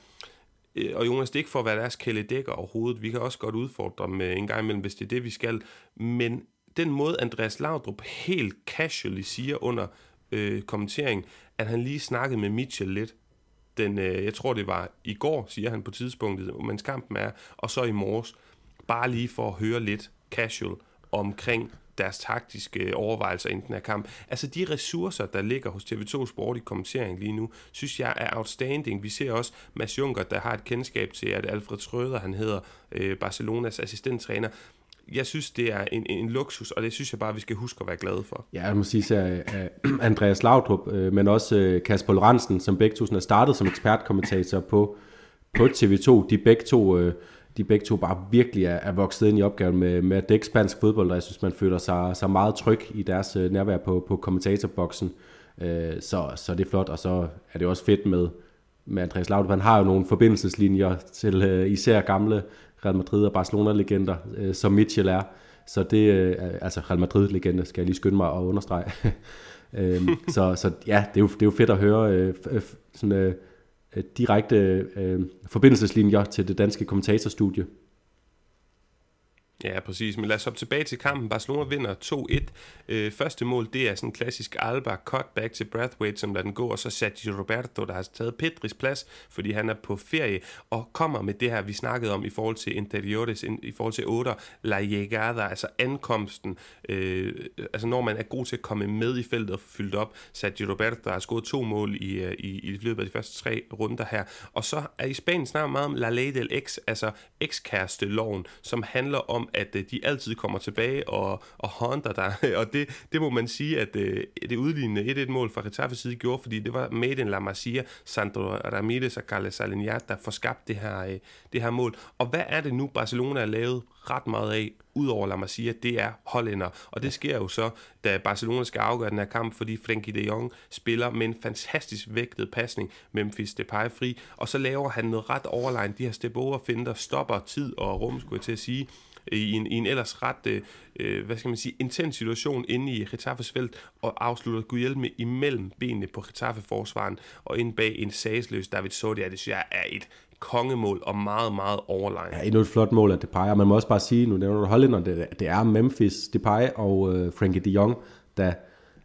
Speaker 1: Øh, og Jonas, det er ikke for at være deres kæledækker overhovedet. Vi kan også godt udfordre dem øh, en gang imellem, hvis det er det, vi skal. Men den måde, Andreas Laudrup helt casually siger under øh, kommentering, at han lige snakkede med Mitchell lidt, den, øh, jeg tror det var i går, siger han på tidspunktet, mens kampen er, og så i morges, bare lige for at høre lidt casual omkring deres taktiske øh, overvejelser inden den her kamp. Altså de ressourcer, der ligger hos TV2 Sport i kommentering lige nu, synes jeg er outstanding. Vi ser også Mads Juncker, der har et kendskab til, at Alfred Schröder, han hedder øh, Barcelonas assistenttræner, jeg synes, det er en, en luksus, og det synes jeg bare, vi skal huske at være glade for.
Speaker 2: Ja, jeg må sige, øh, at *clears throat* Andreas Laudrup, øh, men også Kasper Lorentzen, som begge to er startet som ekspertkommentator på, på TV2, de begge to de begge to bare virkelig er, er vokset ind i opgaven med, med at dække spansk fodbold, og jeg synes, man føler sig, sig meget tryg i deres øh, nærvær på, på kommentatorboksen. Øh, så, så det er flot, og så er det også fedt med, med Andreas Laudrup. Han har jo nogle forbindelseslinjer til øh, især gamle Real Madrid og Barcelona-legender, øh, som Mitchell er. Så det øh, altså Real Madrid-legende, skal jeg lige skynde mig at understrege. *laughs* øh, så, så ja, det er, jo, det er jo fedt at høre øh, sådan, øh, Øh, direkte øh, forbindelseslinjer til det danske kommentatorstudie.
Speaker 1: Ja, præcis. Men lad os hoppe tilbage til kampen. Barcelona vinder 2-1. Øh, første mål, det er sådan en klassisk Alba cutback til Brathwaite, som lader den gå, og så Sergio Roberto, der har taget Pedris plads, fordi han er på ferie, og kommer med det her, vi snakkede om i forhold til Interiores, i forhold til 8, La Llegada, altså ankomsten, øh, altså når man er god til at komme med i feltet og fyldt op. Sergio Roberto der har scoret to mål i, øh, i, i løbet af de første tre runder her. Og så er i Spanien snart meget om La Ley del Ex, altså ekskæreste-loven, som handler om, at øh, de altid kommer tilbage og, og hunter dig. *laughs* og det, det må man sige, at øh, det udlignende 1-1-mål fra Getafe side gjorde, fordi det var Made in La Masia, Sandro Ramirez og Carles Salinas, der får skabt det her, øh, det her mål. Og hvad er det nu, Barcelona har lavet ret meget af, udover La Masia, det er hollænder. Og det sker jo så, da Barcelona skal afgøre den her kamp, fordi Frenkie de Jong spiller med en fantastisk vægtet pasning, Memphis Depay fri, og så laver han noget ret overlegnet. De her step over finder, stopper tid og rum, skulle jeg til at sige, i en, i en ellers ret, øh, øh, hvad skal man sige, intens situation inde i Getaffes felt, og afslutter Gudhjelme imellem benene på Getafe-forsvaren, og ind bag en sagsløs David Sodia, det synes jeg er et kongemål og meget, meget overlegen.
Speaker 2: Ja, endnu et flot mål af Depay, man må også bare sige, nu nævner du Hollander, det, det er Memphis Depay og øh, Frankie de Jong, der,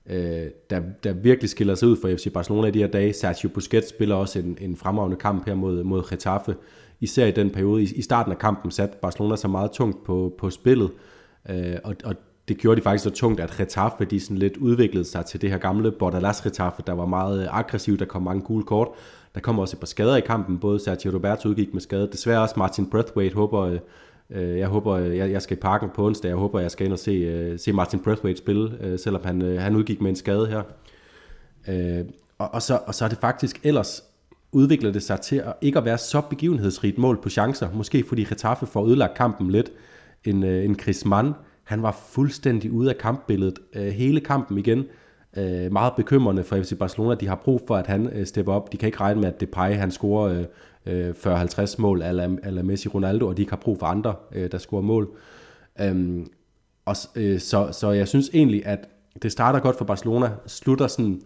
Speaker 2: øh, der, der virkelig skiller sig ud for FC Barcelona i de her dage. Sergio Busquets spiller også en, en fremragende kamp her mod, mod Getafe, især i den periode. I, i starten af kampen satte Barcelona så meget tungt på, på spillet, øh, og, og det gjorde de faktisk så tungt, at Retaffe, de sådan lidt udviklede sig til det her gamle Bordalas Retaffe, der var meget øh, aggressiv, der kom mange gule kort. Der kom også et par skader i kampen, både Sergio Roberto udgik med skade, desværre også Martin Brathwaite håber, øh, øh, jeg håber, øh, jeg, jeg skal i parken på onsdag, jeg håber, jeg skal ind og se, øh, se Martin Brathwaite spille, øh, selvom han, øh, han udgik med en skade her. Øh, og, og, så, og så er det faktisk ellers udvikler det sig til at ikke at være så begivenhedsrigt mål på chancer. Måske fordi Getafe får ødelagt kampen lidt. En, øh, en Chris Mann, han var fuldstændig ude af kampbilledet øh, hele kampen igen. Øh, meget bekymrende for FC Barcelona. De har brug for, at han øh, stepper op. De kan ikke regne med, at Depay han scorer øh, øh 40-50 mål ala, Messi Ronaldo, og de ikke har brug for andre, øh, der scorer mål. Øhm, og, øh, så, så jeg synes egentlig, at det starter godt for Barcelona, slutter sådan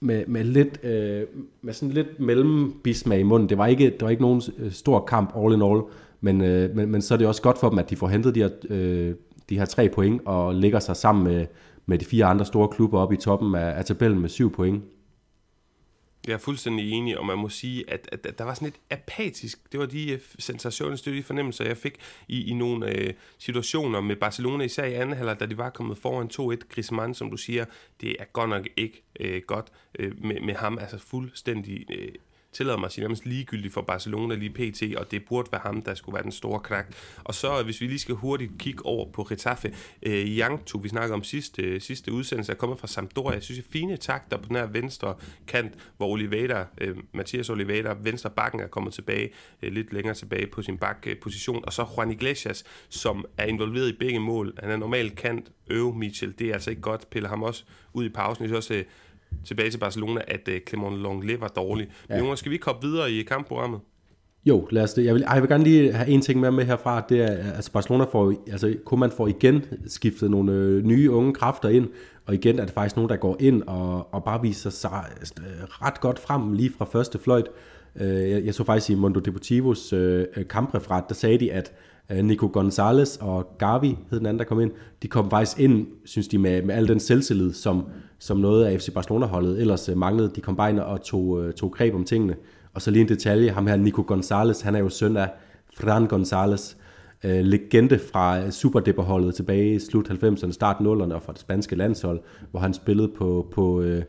Speaker 2: med, med lidt øh, med sådan lidt mellembismag i munden. Det var ikke det var ikke nogen øh, stor kamp all in all, men, øh, men, men så er det også godt for dem at de får hentet de her øh, de her tre point og ligger sig sammen med med de fire andre store klubber oppe i toppen af, af tabellen med syv point.
Speaker 1: Jeg er fuldstændig enig, og man må sige, at, at, at der var sådan lidt apatisk. Det var de øh, uh, sensationer, de fornemmelser, jeg fik i, i nogle øh, situationer med Barcelona, især i anden halvleg, da de var kommet foran 2-1. Griezmann, som du siger, det er godt nok ikke øh, godt øh, med, med ham. Altså fuldstændig øh, tillader mig at sige nærmest ligegyldigt for Barcelona lige pt, og det burde være ham, der skulle være den store knak. Og så, hvis vi lige skal hurtigt kigge over på Getafe, øh, Yang, vi snakker om sidste, sidste udsendelse, er kommet fra Sampdoria. Jeg synes, fine takter på den her venstre kant, hvor Oliveira, øh, Mathias Oliveira, venstre bakken er kommet tilbage, øh, lidt længere tilbage på sin bakposition. Og så Juan Iglesias, som er involveret i begge mål. Han er normalt kant, øve Mitchell. Det er altså ikke godt, piller ham også ud i pausen. Jeg synes også, øh, tilbage til Barcelona, at uh, Clement Longley var dårlig. Ja. Jonas, skal vi komme videre i kampprogrammet?
Speaker 2: Jo, lad os det. Jeg vil, jeg vil gerne lige have en ting med, med herfra. Det er, altså Barcelona får, altså man får igen skiftet nogle øh, nye unge kræfter ind, og igen er det faktisk nogen, der går ind og, og bare viser sig øh, ret godt frem lige fra første fløjt. Øh, jeg, jeg så faktisk i Mondo Deportivos øh, kampreferat, der sagde de, at øh, Øh, Nico Gonzalez og Gavi hed den anden, der kom ind, de kom faktisk ind, synes de, med, med al den selvtillid, som, som noget af FC Barcelona-holdet ellers øh, manglede. De kom bare ind og tog, øh, tog greb om tingene. Og så lige en detalje, ham her Nico Gonzalez, han er jo søn af Fran Gonzalez, øh, legende fra Superdipperholdet tilbage i slut 90'erne, start 0'erne og fra det spanske landshold, hvor han spillede på, på, øh,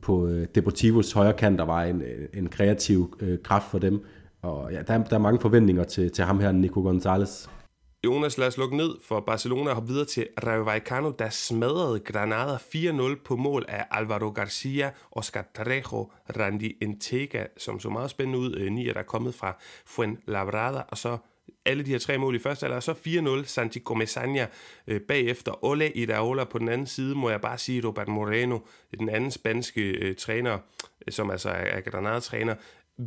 Speaker 2: på Deportivos højre kant, der var en, en kreativ øh, kraft for dem. Og ja, der, der er mange forventninger til, til ham her, Nico Gonzalez.
Speaker 1: Jonas, lad os lukke ned for Barcelona og videre til Rayo Vallecano, der smadrede Granada 4-0 på mål af Alvaro Garcia, Oscar Trejo, Randy Entega, som så meget spændende ud, øh, der er kommet fra Fuenlabrada, og så alle de her tre mål i første alder, og så 4-0 Santi Gomezania øh, bagefter. Ole Iraola på den anden side, må jeg bare sige, Robert Moreno, den anden spanske øh, træner, øh, som altså er, er Granada-træner,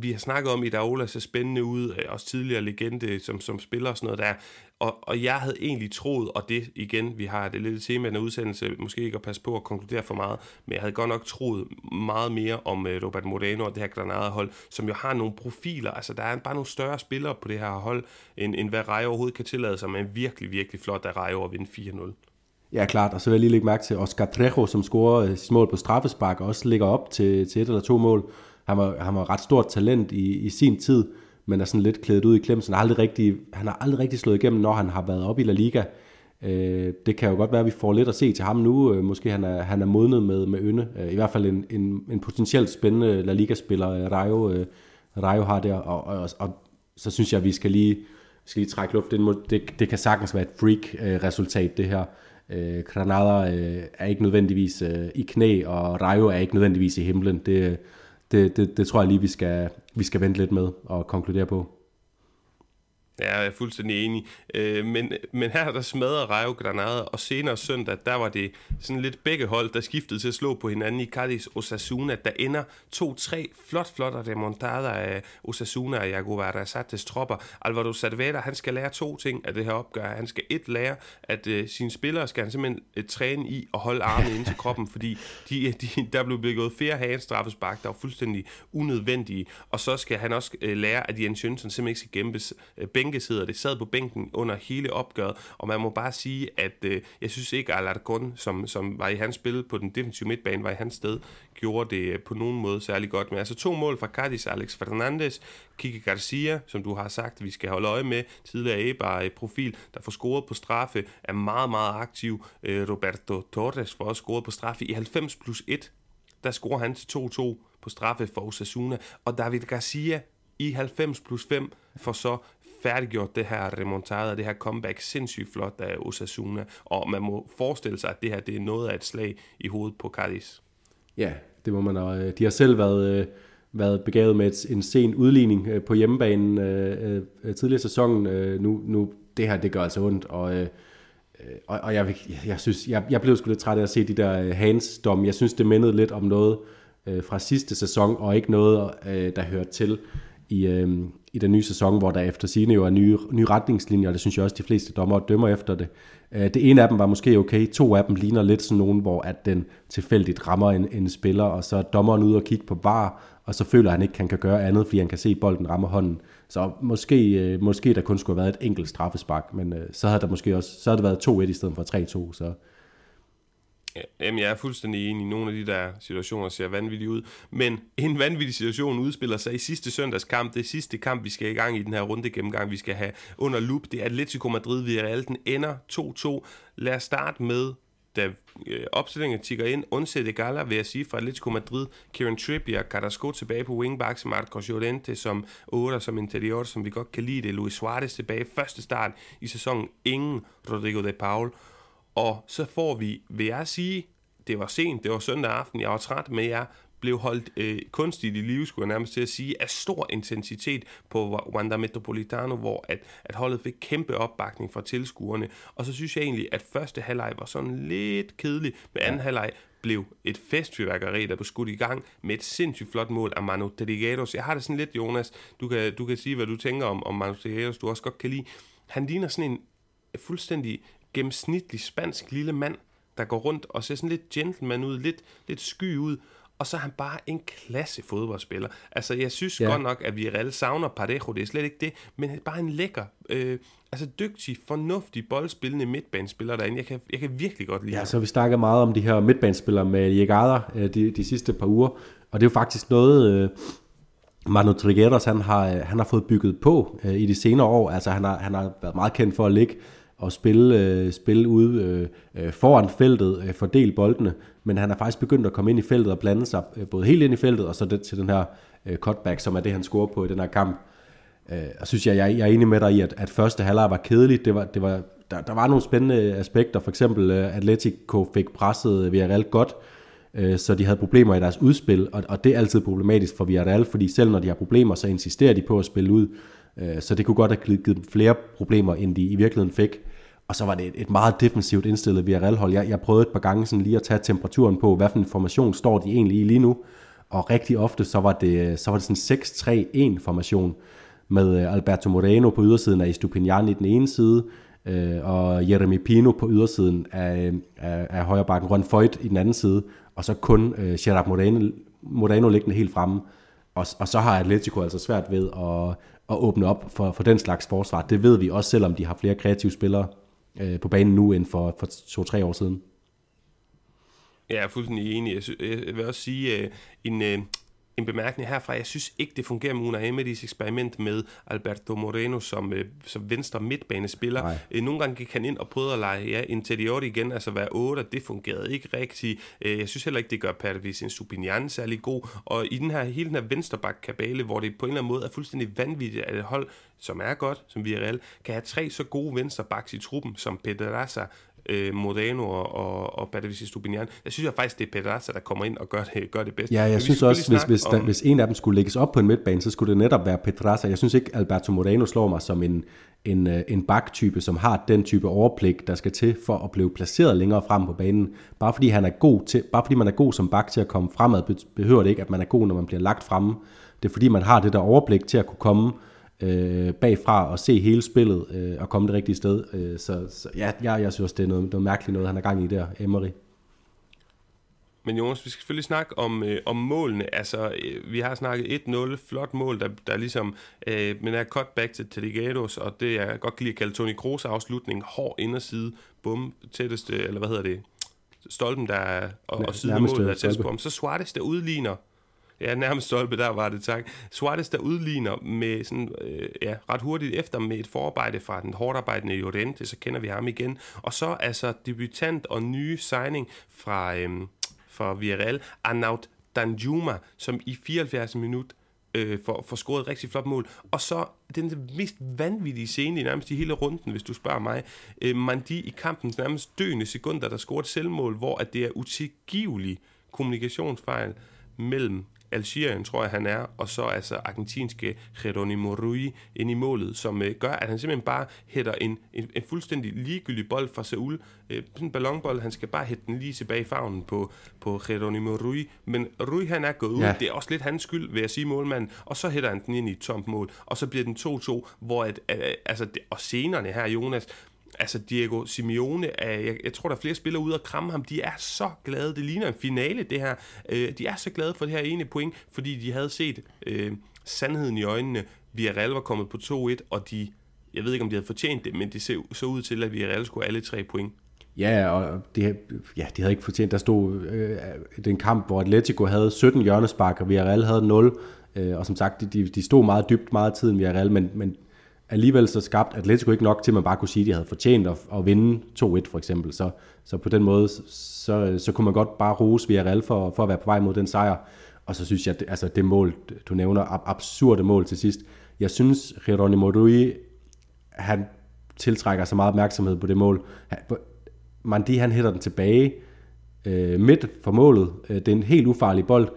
Speaker 1: vi har snakket om, at Iraola ser spændende ud, øh, også tidligere legende som, som spiller og sådan noget der, og, og jeg havde egentlig troet, og det igen, vi har det lille tema i den udsendelse, måske ikke at passe på at konkludere for meget, men jeg havde godt nok troet meget mere om uh, Robert Moreno og det her Granada-hold, som jo har nogle profiler, altså der er bare nogle større spillere på det her hold, end, end hvad Rayo overhovedet kan tillade sig, men virkelig, virkelig flot at Rayo at vinde 4-0.
Speaker 2: Ja, klart, og så vil jeg lige lægge mærke til Oscar Trejo, som scorer øh, sit mål på straffespark, og også ligger op til, til et eller to mål. Han var, han var ret stort talent i, i sin tid, men er sådan lidt klædet ud i klem, så han har aldrig rigtig, han har aldrig rigtig slået igennem, når han har været op i La Liga. Øh, det kan jo godt være, at vi får lidt at se til ham nu. Øh, måske han er, han er modnet med, med Ønne. Øh, I hvert fald en, en, en potentielt spændende La Liga-spiller, øh, Rayo, øh, Rayo har der. Og, og, og så synes jeg, at vi skal lige, skal lige trække luft ind. Det, det kan sagtens være et freak-resultat, det her. Øh, Granada øh, er ikke nødvendigvis øh, i knæ, og Rayo er ikke nødvendigvis i himlen. Det, det, det, det tror jeg lige, vi skal, vi skal vente lidt med og konkludere på.
Speaker 1: Ja, jeg er fuldstændig enig. Øh, men, men her der smadrede Rayo Granada, og senere søndag, der var det sådan lidt begge hold, der skiftede til at slå på hinanden i Cadiz Osasuna, der ender 2-3 flot, flot remontada af Osasuna og Jago Arrasates tropper. Alvaro Cervera, han skal lære to ting af det her opgør. Han skal et lære, at uh, sine spillere skal han simpelthen uh, træne i at holde armene ind til kroppen, fordi de, øh, de, der blev begået flere hagenstraffespark, der var fuldstændig unødvendige. Og så skal han også uh, lære, at Jens Jønsson simpelthen ikke skal gemme uh, bænkes hedder det, sad på bænken under hele opgøret, og man må bare sige, at øh, jeg synes ikke, at Alarcon, som, som var i hans spil på den defensive midtbane, var i hans sted, gjorde det øh, på nogen måde særlig godt. Men altså to mål fra Cardis, Alex Fernandes, Kike Garcia, som du har sagt, vi skal holde øje med, tidligere Eibar-profil, der får scoret på straffe, er meget, meget aktiv. Øh, Roberto Torres får også scoret på straffe i 90 plus 1, der scorer han til 2-2 på straffe for Osasuna, og David Garcia i 90 plus 5 for så færdiggjort det her remontada, det her comeback sindssygt flot af Osasuna, og man må forestille sig, at det her det er noget af et slag i hovedet på Cardis.
Speaker 2: Ja, det må man. Og øh, de har selv været, øh, været begavet med et, en sen udligning øh, på hjemmebanen tidligere sæsonen. Nu, nu, det her, det gør altså ondt, og og, og jeg, jeg, synes, jeg, jeg blev sgu lidt træt af at se de der hans dom. Jeg synes, det mindede lidt om noget øh, fra sidste sæson, og ikke noget, øh, der hørte til i, øh, i den nye sæson, hvor der efter sine jo er nye, nye retningslinjer, og det synes jeg også, de fleste dommer dømmer efter det. Øh, det ene af dem var måske okay, to af dem ligner lidt sådan nogen, hvor at den tilfældigt rammer en, en spiller, og så er dommeren ude og kigge på var, og så føler han ikke, at han kan gøre andet, fordi han kan se, at bolden rammer hånden. Så måske, øh, måske der kun skulle have været et enkelt straffespark, men øh, så havde der måske også så havde det været 2-1 i stedet for 3-2, så
Speaker 1: Jamen, jeg er fuldstændig enig. Nogle af de der situationer ser vanvittige ud. Men en vanvittig situation udspiller sig i sidste søndags kamp. Det sidste kamp, vi skal i gang i den her runde gennemgang, vi skal have under loop. Det er Atletico Madrid Villarreal. Den ender 2-2. Lad os starte med da øh, opstillingen tigger ind, undsætte Gala, vil jeg sige, fra Atletico Madrid, Kieran Trippier, Carrasco tilbage på wingbacks, Marcos Llorente som 8 som interior, som vi godt kan lide det, Luis Suarez tilbage, første start i sæsonen, ingen Rodrigo de Paul, og så får vi, vil jeg sige, det var sent, det var søndag aften, jeg var træt, men jeg blev holdt øh, kunstigt i live, skulle jeg nærmest til at sige, af stor intensitet på Wanda Metropolitano, hvor at, at holdet fik kæmpe opbakning fra tilskuerne. Og så synes jeg egentlig, at første halvleg var sådan lidt kedelig, men anden halvleg blev et festfyrværkeri, der blev skudt i gang med et sindssygt flot mål af Manu Trigueros. Jeg har det sådan lidt, Jonas, du kan, du kan sige, hvad du tænker om, om Manu Trigueros, du også godt kan lide. Han ligner sådan en fuldstændig gennemsnitlig spansk lille mand, der går rundt og ser sådan lidt gentleman ud, lidt, lidt sky ud, og så er han bare en klasse fodboldspiller. Altså, jeg synes ja. godt nok, at vi reelt savner Parejo, det er slet ikke det, men han er bare en lækker, øh, altså dygtig, fornuftig, boldspillende midtbanespiller derinde. Jeg kan, jeg kan virkelig godt lide
Speaker 2: Ja, så vi snakker meget om de her midtbanespillere med Jegada øh, de, de sidste par uger, og det er jo faktisk noget... Øh, Manu Trigueros, han har, øh, han har fået bygget på øh, i de senere år. Altså, han har, han har været meget kendt for at ligge og spille, øh, spille ude øh, øh, foran feltet, øh, fordele boldene, men han er faktisk begyndt at komme ind i feltet og blande sig øh, både helt ind i feltet, og så det, til den her øh, cutback, som er det, han scorer på i den her kamp. Øh, og synes jeg, jeg, jeg er enig med dig i, at, at første halvleg var kedeligt. Det var, det var, der, der var nogle spændende aspekter, for eksempel øh, Atletico fik presset Villarreal godt, øh, så de havde problemer i deres udspil, og, og det er altid problematisk for Villarreal, fordi selv når de har problemer, så insisterer de på at spille ud Øh, så det kunne godt have givet dem flere problemer, end de i virkeligheden fik. Og så var det et, meget defensivt indstillet Villarreal-hold. Jeg, jeg prøvede et par gange sådan lige at tage temperaturen på, hvad for en formation står de egentlig i lige nu. Og rigtig ofte, så var det, så var det sådan 6-3-1 formation med øh, Alberto Moreno på ydersiden af Estupinian i den ene side, øh, og Jeremy Pino på ydersiden af, øh, af, af højrebakken, Ron Foyt i den anden side, og så kun øh, Gerard Moreno, Moreno liggende helt fremme. Og, og så har Atletico altså svært ved at, at åbne op for, for den slags forsvar. Det ved vi også, selvom de har flere kreative spillere øh, på banen nu end for, for to-tre år siden.
Speaker 1: Jeg er fuldstændig enig. Jeg, sy- jeg vil også sige, øh, en, øh, en bemærkning herfra. Jeg synes ikke, det fungerer med Una Emerys eksperiment med Alberto Moreno som, uh, som venstre midtbanespiller. Uh, nogle gange gik han ind og prøvede at lege ja, interior igen, altså være 8, det fungerede ikke rigtigt. Uh, jeg synes heller ikke, det gør Pervis en Stupinian særlig god. Og i den her, hele den her venstreback-kabale, hvor det på en eller anden måde er fuldstændig vanvittigt, at et hold, som er godt, som vi reelt, kan have tre så gode venstrebacks i truppen, som Pedraza, øh, Modano og, og, og Patricio Stupinian. Jeg synes jeg faktisk, det er Pedraza, der kommer ind og gør det, gør det bedst.
Speaker 2: Ja, jeg synes også, hvis, hvis, om... hvis en af dem skulle lægges op på en midtbane, så skulle det netop være Pedraza. Jeg synes ikke, Alberto Modano slår mig som en, en, øh, en baktype, som har den type overblik, der skal til for at blive placeret længere frem på banen. Bare fordi, han er god til, bare fordi man er god som bak til at komme fremad, behøver det ikke, at man er god, når man bliver lagt fremme. Det er fordi, man har det der overblik til at kunne komme øh, bagfra og se hele spillet øh, og komme det rigtige sted. Øh, så, så ja, jeg, jeg synes, det er noget, noget mærkeligt noget, han er gang i der, Emery.
Speaker 1: Men Jonas, vi skal selvfølgelig snakke om, øh, om målene. Altså, øh, vi har snakket 1-0, flot mål, der, der ligesom, øh, men er cutback til Telegados, og det er godt kan lide at kalde Toni Kroos afslutning, hård inderside, bum, tætteste, eller hvad hedder det, stolpen, der er, og, og siden målet er tættest på ham. Så Suarez, der udligner, Ja, nærmest stolpe, der var det, tak. Suarez, der udligner med sådan, øh, ja, ret hurtigt efter med et forarbejde fra den hårdt arbejdende Llorente, så kender vi ham igen. Og så altså debutant og nye signing fra, øh, fra Villarreal, Arnaud Danjuma, som i 74 minut øh, for, for scoret et rigtig flot mål. Og så den mest vanvittige scene i nærmest i hele runden, hvis du spørger mig. Øh, Mandi i kampens nærmest døende sekunder, der scorer et selvmål, hvor at det er utilgivelig kommunikationsfejl mellem Algerien, tror jeg, han er, og så altså argentinske Geronimo Rui ind i målet, som øh, gør, at han simpelthen bare hætter en, en, en fuldstændig ligegyldig bold fra Seoul. Øh, sådan en ballonbold, han skal bare hætte den lige tilbage i farven på, på Geronimo Rui. Men Rui, han er gået ud. Ja. Det er også lidt hans skyld, vil jeg sige, målmanden. Og så hætter han den ind i et tomt mål. Og så bliver den 2-2, hvor at, øh, altså, det, og scenerne her, Jonas, altså Diego Simeone, er, jeg, jeg tror, der er flere spillere ude og kramme ham. De er så glade. Det ligner en finale, det her. Øh, de er så glade for det her ene point, fordi de havde set øh, sandheden i øjnene. Villarreal var kommet på 2-1, og de, jeg ved ikke, om de havde fortjent det, men det så, så ud til, at Villarreal skulle alle tre point.
Speaker 2: Ja, og det, ja, de havde ikke fortjent. Der stod øh, den kamp, hvor Atletico havde 17 hjørnespark, og Villarreal havde 0. Øh, og som sagt, de, de stod meget dybt meget tiden, Villarreal, men, men alligevel så skabt Atletico ikke nok til, at man bare kunne sige, at de havde fortjent at, at vinde 2-1 for eksempel. Så, så på den måde, så, så kunne man godt bare rose Villarreal for, for at være på vej mod den sejr. Og så synes jeg, at altså det mål, du nævner, absurde mål til sidst. Jeg synes, Geronimo Rui, han tiltrækker så meget opmærksomhed på det mål. Mandi, han hætter den tilbage øh, midt for målet. Øh, det er en helt ufarlig bold.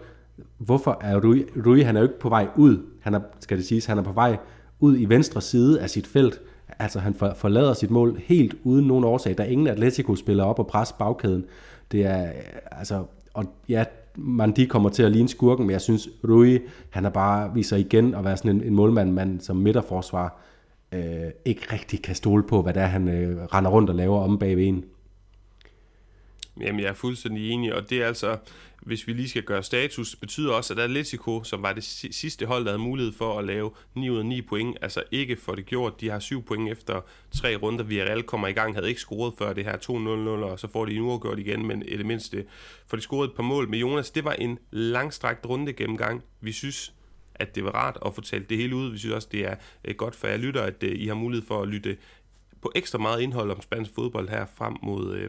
Speaker 2: Hvorfor er Rui, Rui, han er jo ikke på vej ud. Han er, skal det siges, han er på vej ud i venstre side af sit felt. Altså han forlader sit mål helt uden nogen årsag. Der er ingen Atletico-spiller op og presse bagkæden. Det er, øh, altså, og ja, Mandi kommer til at ligne skurken, men jeg synes, Rui, han er bare viser igen at være sådan en, en målmand, man som midterforsvar øh, ikke rigtig kan stole på, hvad det er, han øh, render rundt og laver om bagved en.
Speaker 1: Jamen, jeg er fuldstændig enig, og det er altså, hvis vi lige skal gøre status, betyder også, at Atletico, som var det sidste hold, der havde mulighed for at lave 9 ud af 9 point, altså ikke for det gjort. De har 7 point efter tre runder. Villarreal kommer i gang, havde ikke scoret før det her 2-0-0, og så får de en uafgjort igen, men i det mindste får de scoret et par mål. med Jonas, det var en langstrakt runde gennemgang. Vi synes, at det var rart at få talt det hele ud. Vi synes også, det er øh, godt for jer lytter, at øh, I har mulighed for at lytte på ekstra meget indhold om spansk fodbold her frem mod, øh,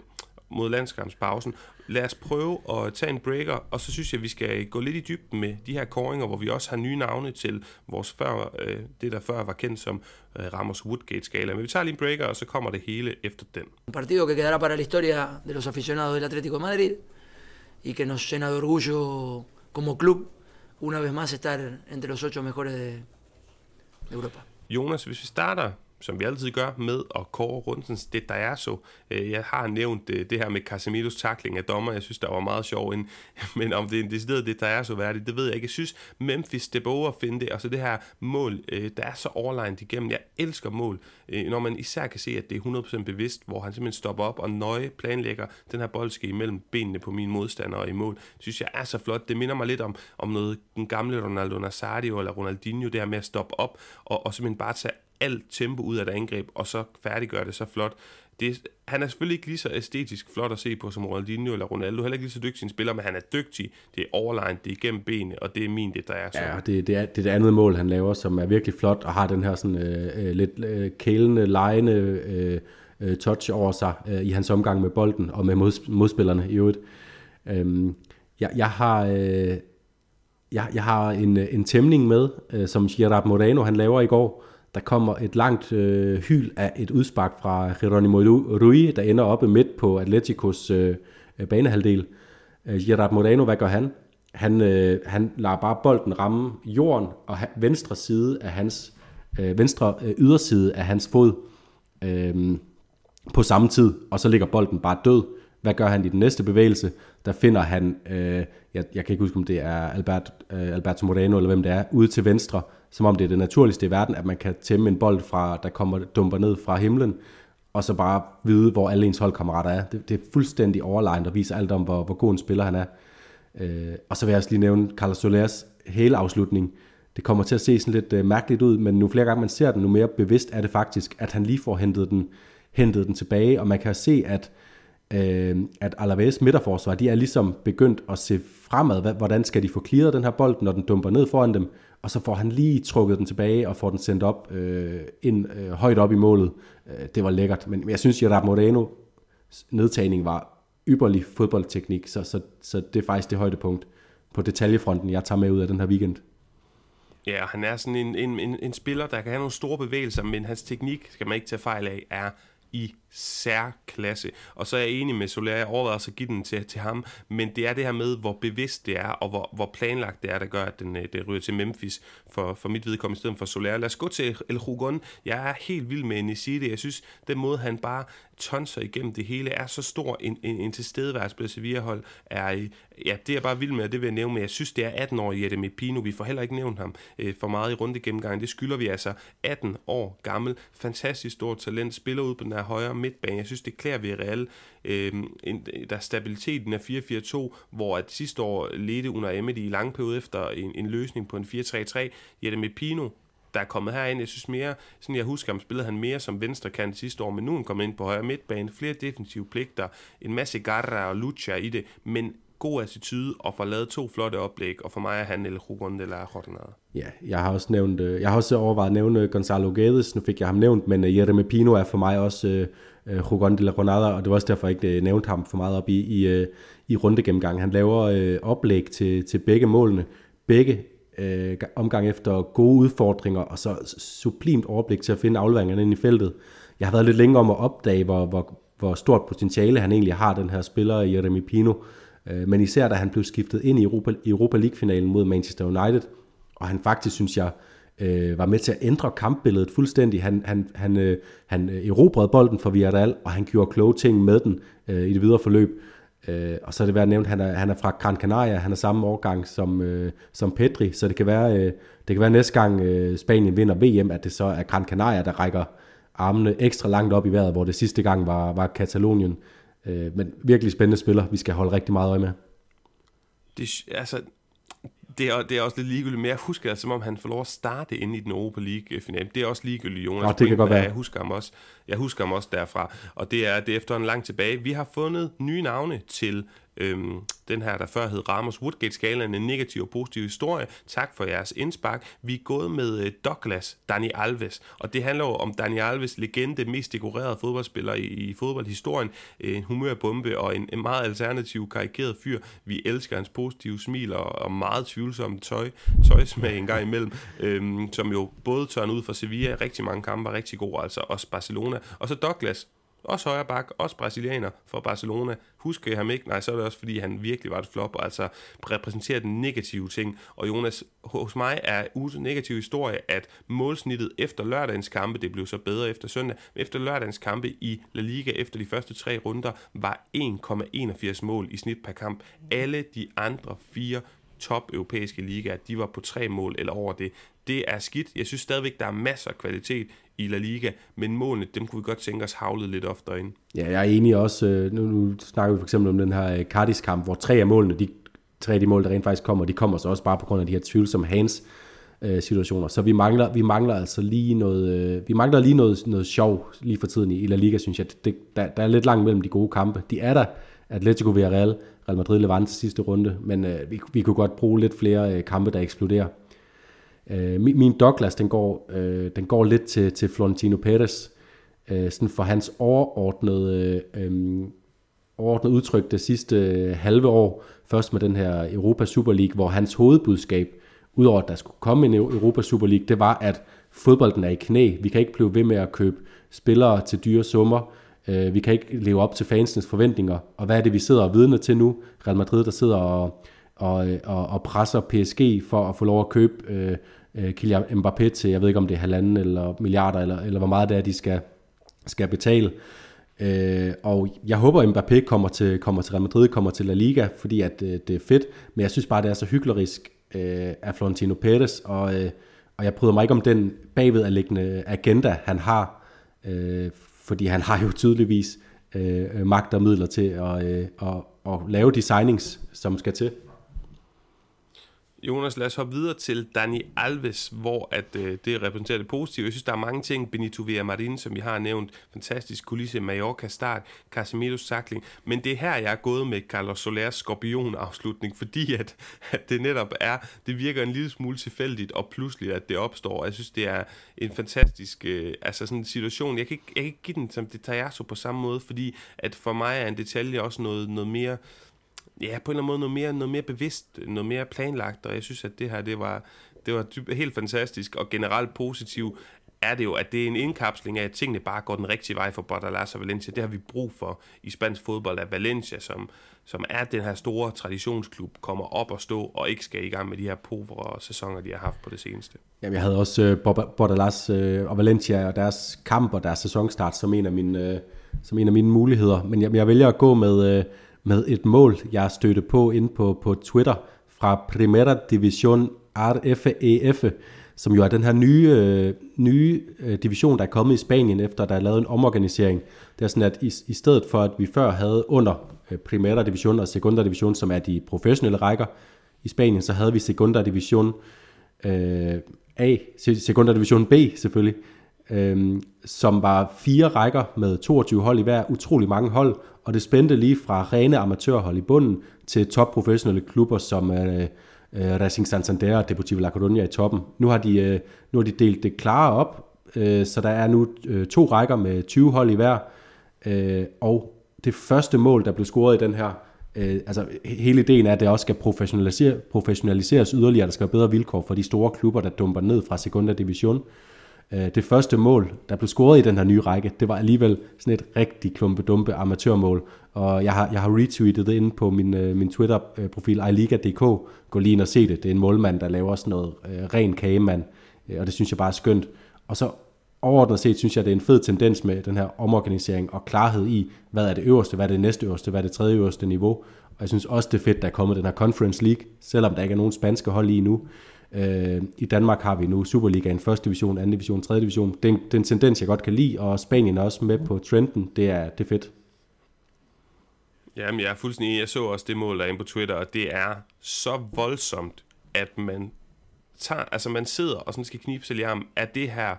Speaker 1: mod landskampspausen. Lad os prøve at tage en breaker, og så synes jeg, at vi skal gå lidt i dybden med de her koringer, hvor vi også har nye navne til vores før, øh, det, der før var kendt som øh, Ramos Woodgate-skala. Men vi tager lige en breaker, og så kommer det hele efter den.
Speaker 4: Un partido que quedará para la historia de los aficionados del Atlético de Madrid y que nos llena de orgullo como club una vez más estar entre los ocho mejores de, de Europa.
Speaker 1: Jonas, hvis vi starter som vi altid gør, med at kåre rundens det der er så. Øh, jeg har nævnt øh, det her med Casemiros takling af dommer, jeg synes, der var meget sjov, *laughs* men om det er en decideret det der er så værdigt, det ved jeg ikke. Jeg synes, Memphis, det bør at finde det, og så det her mål, øh, der er så overlegnet igennem. Jeg elsker mål, når man især kan se, at det er 100% bevidst, hvor han simpelthen stopper op og nøje planlægger den her boldske imellem benene på mine modstandere i mål. Det synes jeg er så flot. Det minder mig lidt om, om noget den gamle Ronaldo Nazario eller Ronaldinho, det her med at stoppe op og, og simpelthen bare tage alt tempo ud af et angreb, og så færdiggøre det så flot. Det, han er selvfølgelig ikke lige så æstetisk flot at se på som Ronaldinho eller Ronaldo, heller ikke lige så dygtig en spiller, men han er dygtig, det er overline, det er igennem benene, og det er min, det der er
Speaker 2: så. Ja, det, det, er, det er det andet mål, han laver, som er virkelig flot, og har den her sådan øh, øh, lidt øh, kælende, lejende øh, øh, touch over sig øh, i hans omgang med bolden, og med mods- modspillerne i øvrigt. Øhm, jeg, jeg har... Øh, jeg, jeg har en, øh, en tæmning med, øh, som Gerard Moreno han laver i går, der kommer et langt øh, hyl af et udspark fra Geronimo Rui, der ender oppe midt på Atleticos øh, banehalvdel. Øh, Gerard Moreno, hvad gør han? Han, øh, han lader bare bolden ramme jorden og venstre side af hans øh, venstre øh, yderside af hans fod øh, på samme tid, og så ligger bolden bare død. Hvad gør han i den næste bevægelse? Der finder han, øh, jeg, jeg kan ikke huske, om det er Albert, øh, Alberto Moreno eller hvem det er, ude til venstre, som om det er det naturligste i verden, at man kan tæmme en bold, fra, der kommer, dumper ned fra himlen, og så bare vide, hvor alle ens holdkammerater er. Det, det er fuldstændig overlegnet og viser alt om, hvor, hvor god en spiller han er. Øh, og så vil jeg også lige nævne Carlos Solers hele afslutning. Det kommer til at se sådan lidt øh, mærkeligt ud, men nu flere gange man ser den, nu mere bevidst er det faktisk, at han lige får hentet den, hentet den tilbage, og man kan se, at øh, at Alaves midterforsvar, de er ligesom begyndt at se fremad, hvordan skal de få clearet den her bold, når den dumper ned foran dem, og så får han lige trukket den tilbage og får den sendt op øh, ind øh, højt op i målet. Øh, det var lækkert, men jeg synes, Gerard Moreno nedtagning var ypperlig fodboldteknik, så, så, så det er faktisk det højdepunkt på detaljefronten, jeg tager med ud af den her weekend.
Speaker 1: Ja, han er sådan en, en, en, en spiller, der kan have nogle store bevægelser, men hans teknik, skal man ikke tage fejl af, er i særklasse. Og så er jeg enig med Soler, jeg overvejer at give den til, til ham, men det er det her med, hvor bevidst det er, og hvor, hvor planlagt det er, der gør, at den, øh, det ryger til Memphis for, for mit vedkommende i stedet for Soler. Lad os gå til El Hugon. Jeg er helt vild med Niside. Jeg synes, den måde, han bare tonser igennem det hele, er så stor en, en, en tilstedeværelse på Sevilla-hold. Er, ja, det er jeg bare vild med, og det vil jeg nævne, men jeg synes, det er 18 år i med Pino. Vi får heller ikke nævnt ham øh, for meget i runde gennemgang. Det skylder vi altså 18 år gammel. Fantastisk stort talent. Spiller ud på den her højre midtbane. Jeg synes, det klæder Villarreal. Øh, en, der er stabiliteten af 4-4-2, hvor at sidste år ledte under Emmet i lang periode efter en, en løsning på en 4-3-3. Jette Pino der er kommet herind. Jeg synes mere, sådan jeg husker ham, spillede han mere som venstre kant sidste år, men nu er han kommet ind på højre midtbane, flere defensive pligter, en masse garra og lucha i det, men god attitude og får lavet to flotte oplæg, og for mig er han El Ruben de la Jornada.
Speaker 2: Ja, jeg har også nævnt, øh, jeg har også overvejet at nævne Gonzalo Guedes, nu fik jeg ham nævnt, men øh, Jeremy Pino er for mig også øh, uh, Jugon de la Jornada, og det var også derfor, jeg ikke nævnte ham for meget op i, i, uh, i rundegennemgang. Han laver uh, oplæg til, til begge målene. Begge øh, omgang efter gode udfordringer, og så sublimt overblik til at finde afleveringerne ind i feltet. Jeg har været lidt længe om at opdage, hvor, hvor, hvor stort potentiale han egentlig har, den her spiller, Jeremy Pino. Øh, Øh, men især da han blev skiftet ind i Europa, Europa League-finalen mod Manchester United, og han faktisk, synes jeg, øh, var med til at ændre kampbilledet fuldstændig. Han, han, han, øh, han erobrede bolden for Villarreal, og han gjorde kloge ting med den øh, i det videre forløb. Øh, og så er det værd at nævne, at han er, han er fra Gran Canaria, han er samme årgang som, øh, som Pedri, så det kan være, øh, det kan være næste gang øh, Spanien vinder VM, at det så er Gran Canaria, der rækker armene ekstra langt op i vejret, hvor det sidste gang var, var Katalonien. Øh, men virkelig spændende spiller, vi skal holde rigtig meget øje med.
Speaker 1: Det, altså, det er, det er også lidt ligegyldigt, men jeg husker det, som om han får lov at starte ind i den Europa League-finale. Det er også ligegyldigt, Jonas.
Speaker 2: Nå, det kan godt være.
Speaker 1: Jeg husker, ham også, jeg husker ham også derfra, og det er, det er efter en lang tilbage. Vi har fundet nye navne til øhm, den her, der før hed Ramos Woodgate-skalaen, en negativ og positiv historie. Tak for jeres indspark. Vi er gået med øh, Douglas Dani Alves, og det handler jo om Dani Alves, legende, mest dekorerede fodboldspiller i, i fodboldhistorien, en humørbombe og en, en meget alternativ, karikeret fyr. Vi elsker hans positive smil og, og meget tvivlsomme tøj, tøjsmag en gang imellem, øhm, som jo både tørner ud for Sevilla, rigtig mange kampe var rigtig gode, altså også Barcelona. Og så Douglas, også højre bak, også brasilianer for Barcelona. Husker jeg ham ikke? Nej, så er det også, fordi han virkelig var et flop, og altså repræsenterer den negative ting. Og Jonas, hos mig er ugens negativ historie, at målsnittet efter lørdagens kampe, det blev så bedre efter søndag, men efter lørdagens kampe i La Liga efter de første tre runder, var 1,81 mål i snit per kamp. Alle de andre fire top europæiske ligaer, de var på tre mål eller over det. Det er skidt. Jeg synes stadigvæk, der er masser af kvalitet i La Liga, men målene, dem kunne vi godt tænke os havlet lidt oftere ind.
Speaker 2: Ja, jeg er enig også. Øh, nu, nu snakker vi for eksempel om den her øh, Cardis-kamp, hvor tre af målene, de, tre af de mål, der rent faktisk kommer, de kommer så også bare på grund af de her tvivlsomme hands øh, situationer. Så vi mangler, vi mangler altså lige noget, øh, vi mangler lige noget, noget sjov lige for tiden i, i La Liga, synes jeg. Det, der, der er lidt langt mellem de gode kampe. De er der, Atletico Villarreal, Real Madrid Levante sidste runde, men øh, vi, vi kunne godt bruge lidt flere øh, kampe, der eksploderer. Øh, min, min Douglas, den går, øh, den går lidt til, til Florentino Perez, øh, sådan for hans overordnede, øh, øhm, overordnede udtryk det sidste øh, halve år, først med den her Europa Super League, hvor hans hovedbudskab, udover at der skulle komme en Europa Super League, det var, at fodbolden er i knæ. Vi kan ikke blive ved med at købe spillere til dyre summer. Øh, vi kan ikke leve op til fansenes forventninger. Og hvad er det, vi sidder og vidner til nu? Real Madrid, der sidder og, og, øh, og, og presser PSG for at få lov at købe øh, øh, Kylian Mbappé til, jeg ved ikke om det er halvanden eller milliarder, eller, eller hvor meget det er, de skal, skal betale. Øh, og jeg håber, at Mbappé kommer til, kommer til Real Madrid, kommer til La Liga, fordi at, øh, det er fedt. Men jeg synes bare, det er så hyklerisk øh, af Florentino Pérez, og, øh, og jeg bryder mig ikke om den bagvedliggende agenda, han har. Øh, fordi han har jo tydeligvis øh, magt og midler til at, øh, at, at lave de signings, som skal til.
Speaker 1: Jonas, lad os hoppe videre til Dani Alves, hvor at, øh, det repræsenterer det positive. Jeg synes, der er mange ting. Benito Villamarin, som vi har nævnt. Fantastisk kulisse. Mallorca start. Casemiro sakling. Men det er her, jeg er gået med Carlos Solers skorpion-afslutning, fordi at, at det netop er, det virker en lille smule tilfældigt, og pludselig, at det opstår. Jeg synes, det er en fantastisk øh, altså sådan en situation. Jeg kan, ikke, jeg kan ikke give den som det tager så på samme måde, fordi at for mig er en detalje også noget, noget mere ja, på en eller anden måde noget mere, noget mere bevidst, noget mere planlagt, og jeg synes, at det her, det var, det var typ, helt fantastisk, og generelt positivt er det jo, at det er en indkapsling af, at tingene bare går den rigtige vej for Bordalas og Valencia. Det har vi brug for i spansk fodbold, at Valencia, som, som er den her store traditionsklub, kommer op og stå og ikke skal i gang med de her povre sæsoner, de har haft på det seneste.
Speaker 2: Jamen, jeg havde også uh, Bordalas uh, og Valencia og deres kamp og deres sæsonstart som en af mine, uh, som en af mine muligheder. Men jeg, jeg vælger at gå med... Uh, med et mål, jeg stødte på ind på, på Twitter fra Primera Division RFEF, som jo er den her nye, øh, nye øh, division, der er kommet i Spanien, efter der er lavet en omorganisering. Det er sådan, at i, i stedet for, at vi før havde under øh, Primera Division og Segunda Division, som er de professionelle rækker i Spanien, så havde vi Segunda Division øh, A, Segunda Division B selvfølgelig, øh, som var fire rækker med 22 hold i hver, utrolig mange hold, og det spændte lige fra rene amatørhold i bunden til topprofessionelle klubber som øh, øh, Racing Santander og Deportivo La Coruña i toppen. Nu har de, øh, nu har de delt det klare op, øh, så der er nu øh, to rækker med 20 hold i hver, øh, og det første mål, der blev scoret i den her, øh, altså hele ideen er, at det også skal professionalisere, professionaliseres yderligere, der skal være bedre vilkår for de store klubber, der dumper ned fra Segunda Division. Øh, Øh, det første mål, der blev scoret i den her nye række, det var alligevel sådan et rigtig klumpe-dumpe amatørmål. Og jeg har, jeg har retweetet det inde på min, øh, min Twitter-profil, iLiga.dk. Gå lige ind og se det. Det er en målmand, der laver sådan noget øh, ren kagemand, øh, og det synes jeg bare er skønt. Og så overordnet set synes jeg, det er en fed tendens med den her omorganisering og klarhed i, hvad er det øverste, hvad er det næste øverste, hvad er det tredje øverste niveau. Og jeg synes også, det er fedt, der er kommet den her Conference League, selvom der ikke er nogen spanske hold lige nu. Øh, I Danmark har vi nu Superligaen, første division, anden division, tredje division. Det er, en, det er en tendens, jeg godt kan lide, og Spanien er også med på trenden. Det er, det er fedt.
Speaker 1: Jamen, jeg er fuldstændig Jeg så også det mål derinde på Twitter, og det er så voldsomt, at man tager, altså man sidder og sådan skal knibe sig i armen. Er det her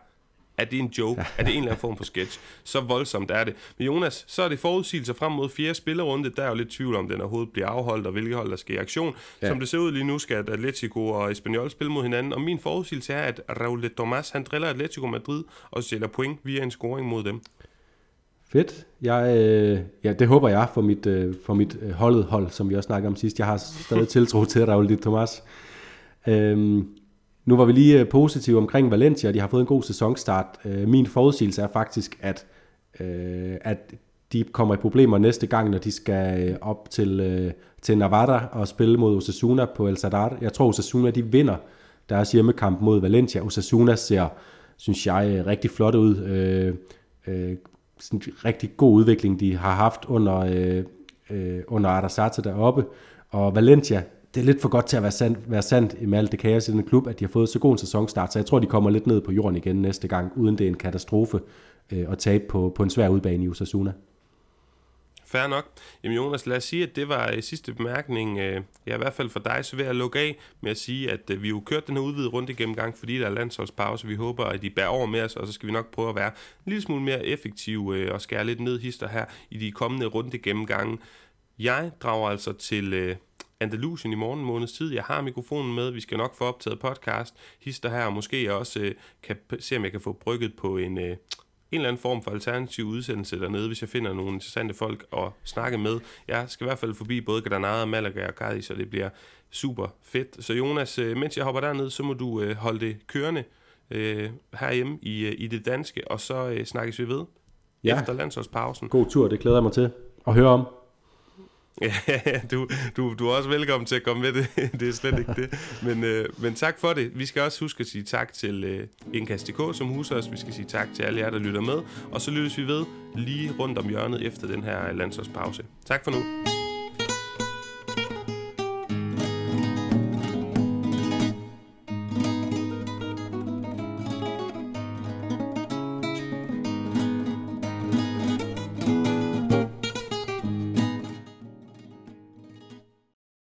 Speaker 1: er det en joke? Er det en eller anden form for sketch? Så voldsomt er det. Men Jonas, så er det forudsigelser frem mod fjerde spillerunde. Der er jo lidt tvivl om, den overhovedet bliver afholdt, og hvilke hold der skal i aktion. Ja. Som det ser ud lige nu, skal Atletico og Espanyol spille mod hinanden. Og min forudsigelse er, at Raul de Tomas, han driller Atletico Madrid og sælger point via en scoring mod dem.
Speaker 2: Fedt. Jeg, øh, ja, det håber jeg for mit, øh, for mit øh, holdet hold, som vi også snakkede om sidst. Jeg har stadig *laughs* tiltro til Raul de Tomas. Øhm, nu var vi lige øh, positive omkring Valencia, de har fået en god sæsonstart. Øh, min forudsigelse er faktisk, at øh, at de kommer i problemer næste gang, når de skal op til, til Navarra og spille mod Osasuna på El Sadar. Jeg tror, Osasuna de vinder deres hjemmekamp mod Valencia. Osasuna ser, synes jeg, rigtig flot ud. Øh, øh, sådan en rigtig god udvikling, de har haft under, øh, øh, under Arrasate deroppe. Og Valencia, det er lidt for godt til at være sandt, være sandt i alt det kaos i den klub, at de har fået så god en sæsonstart, så jeg tror, de kommer lidt ned på jorden igen næste gang, uden det er en katastrofe øh, at tabe på, på en svær udbane i Osasuna.
Speaker 1: Fair nok. Jamen Jonas, lad os sige, at det var øh, sidste bemærkning. Øh, ja, i hvert fald for dig, så vil jeg lukke af med at sige, at øh, vi jo kørt den her udvidede runde gennemgang, fordi der er landsholdspause. Vi håber, at de bærer over med os, og så skal vi nok prøve at være en lille smule mere effektive øh, og skære lidt ned hister her i de kommende runde gennemgange. Jeg drager altså til øh, Andalusien i morgen måneds tid. Jeg har mikrofonen med. Vi skal nok få optaget podcast. Hister her, og måske også kan se, om jeg kan få brygget på en en eller anden form for alternativ udsendelse dernede, hvis jeg finder nogle interessante folk at snakke med. Jeg skal i hvert fald forbi både Granada, Malaga og Cadiz, så det bliver super fedt. Så Jonas, øh, mens jeg hopper derned, så må du øh, holde det kørende øh, herhjemme i, øh, i det danske, og så øh, snakkes vi ved ja. efter landsholdspausen.
Speaker 2: God tur, det glæder jeg mig til at høre om.
Speaker 1: Ja, *laughs* du, du, du er også velkommen til at komme med det. *laughs* det er slet ikke det. Men, øh, men tak for det. Vi skal også huske at sige tak til øh, Indkast.dk, som huser os. Vi skal sige tak til alle jer, der lytter med. Og så lyttes vi ved lige rundt om hjørnet efter den her landsholdspause. Tak for nu.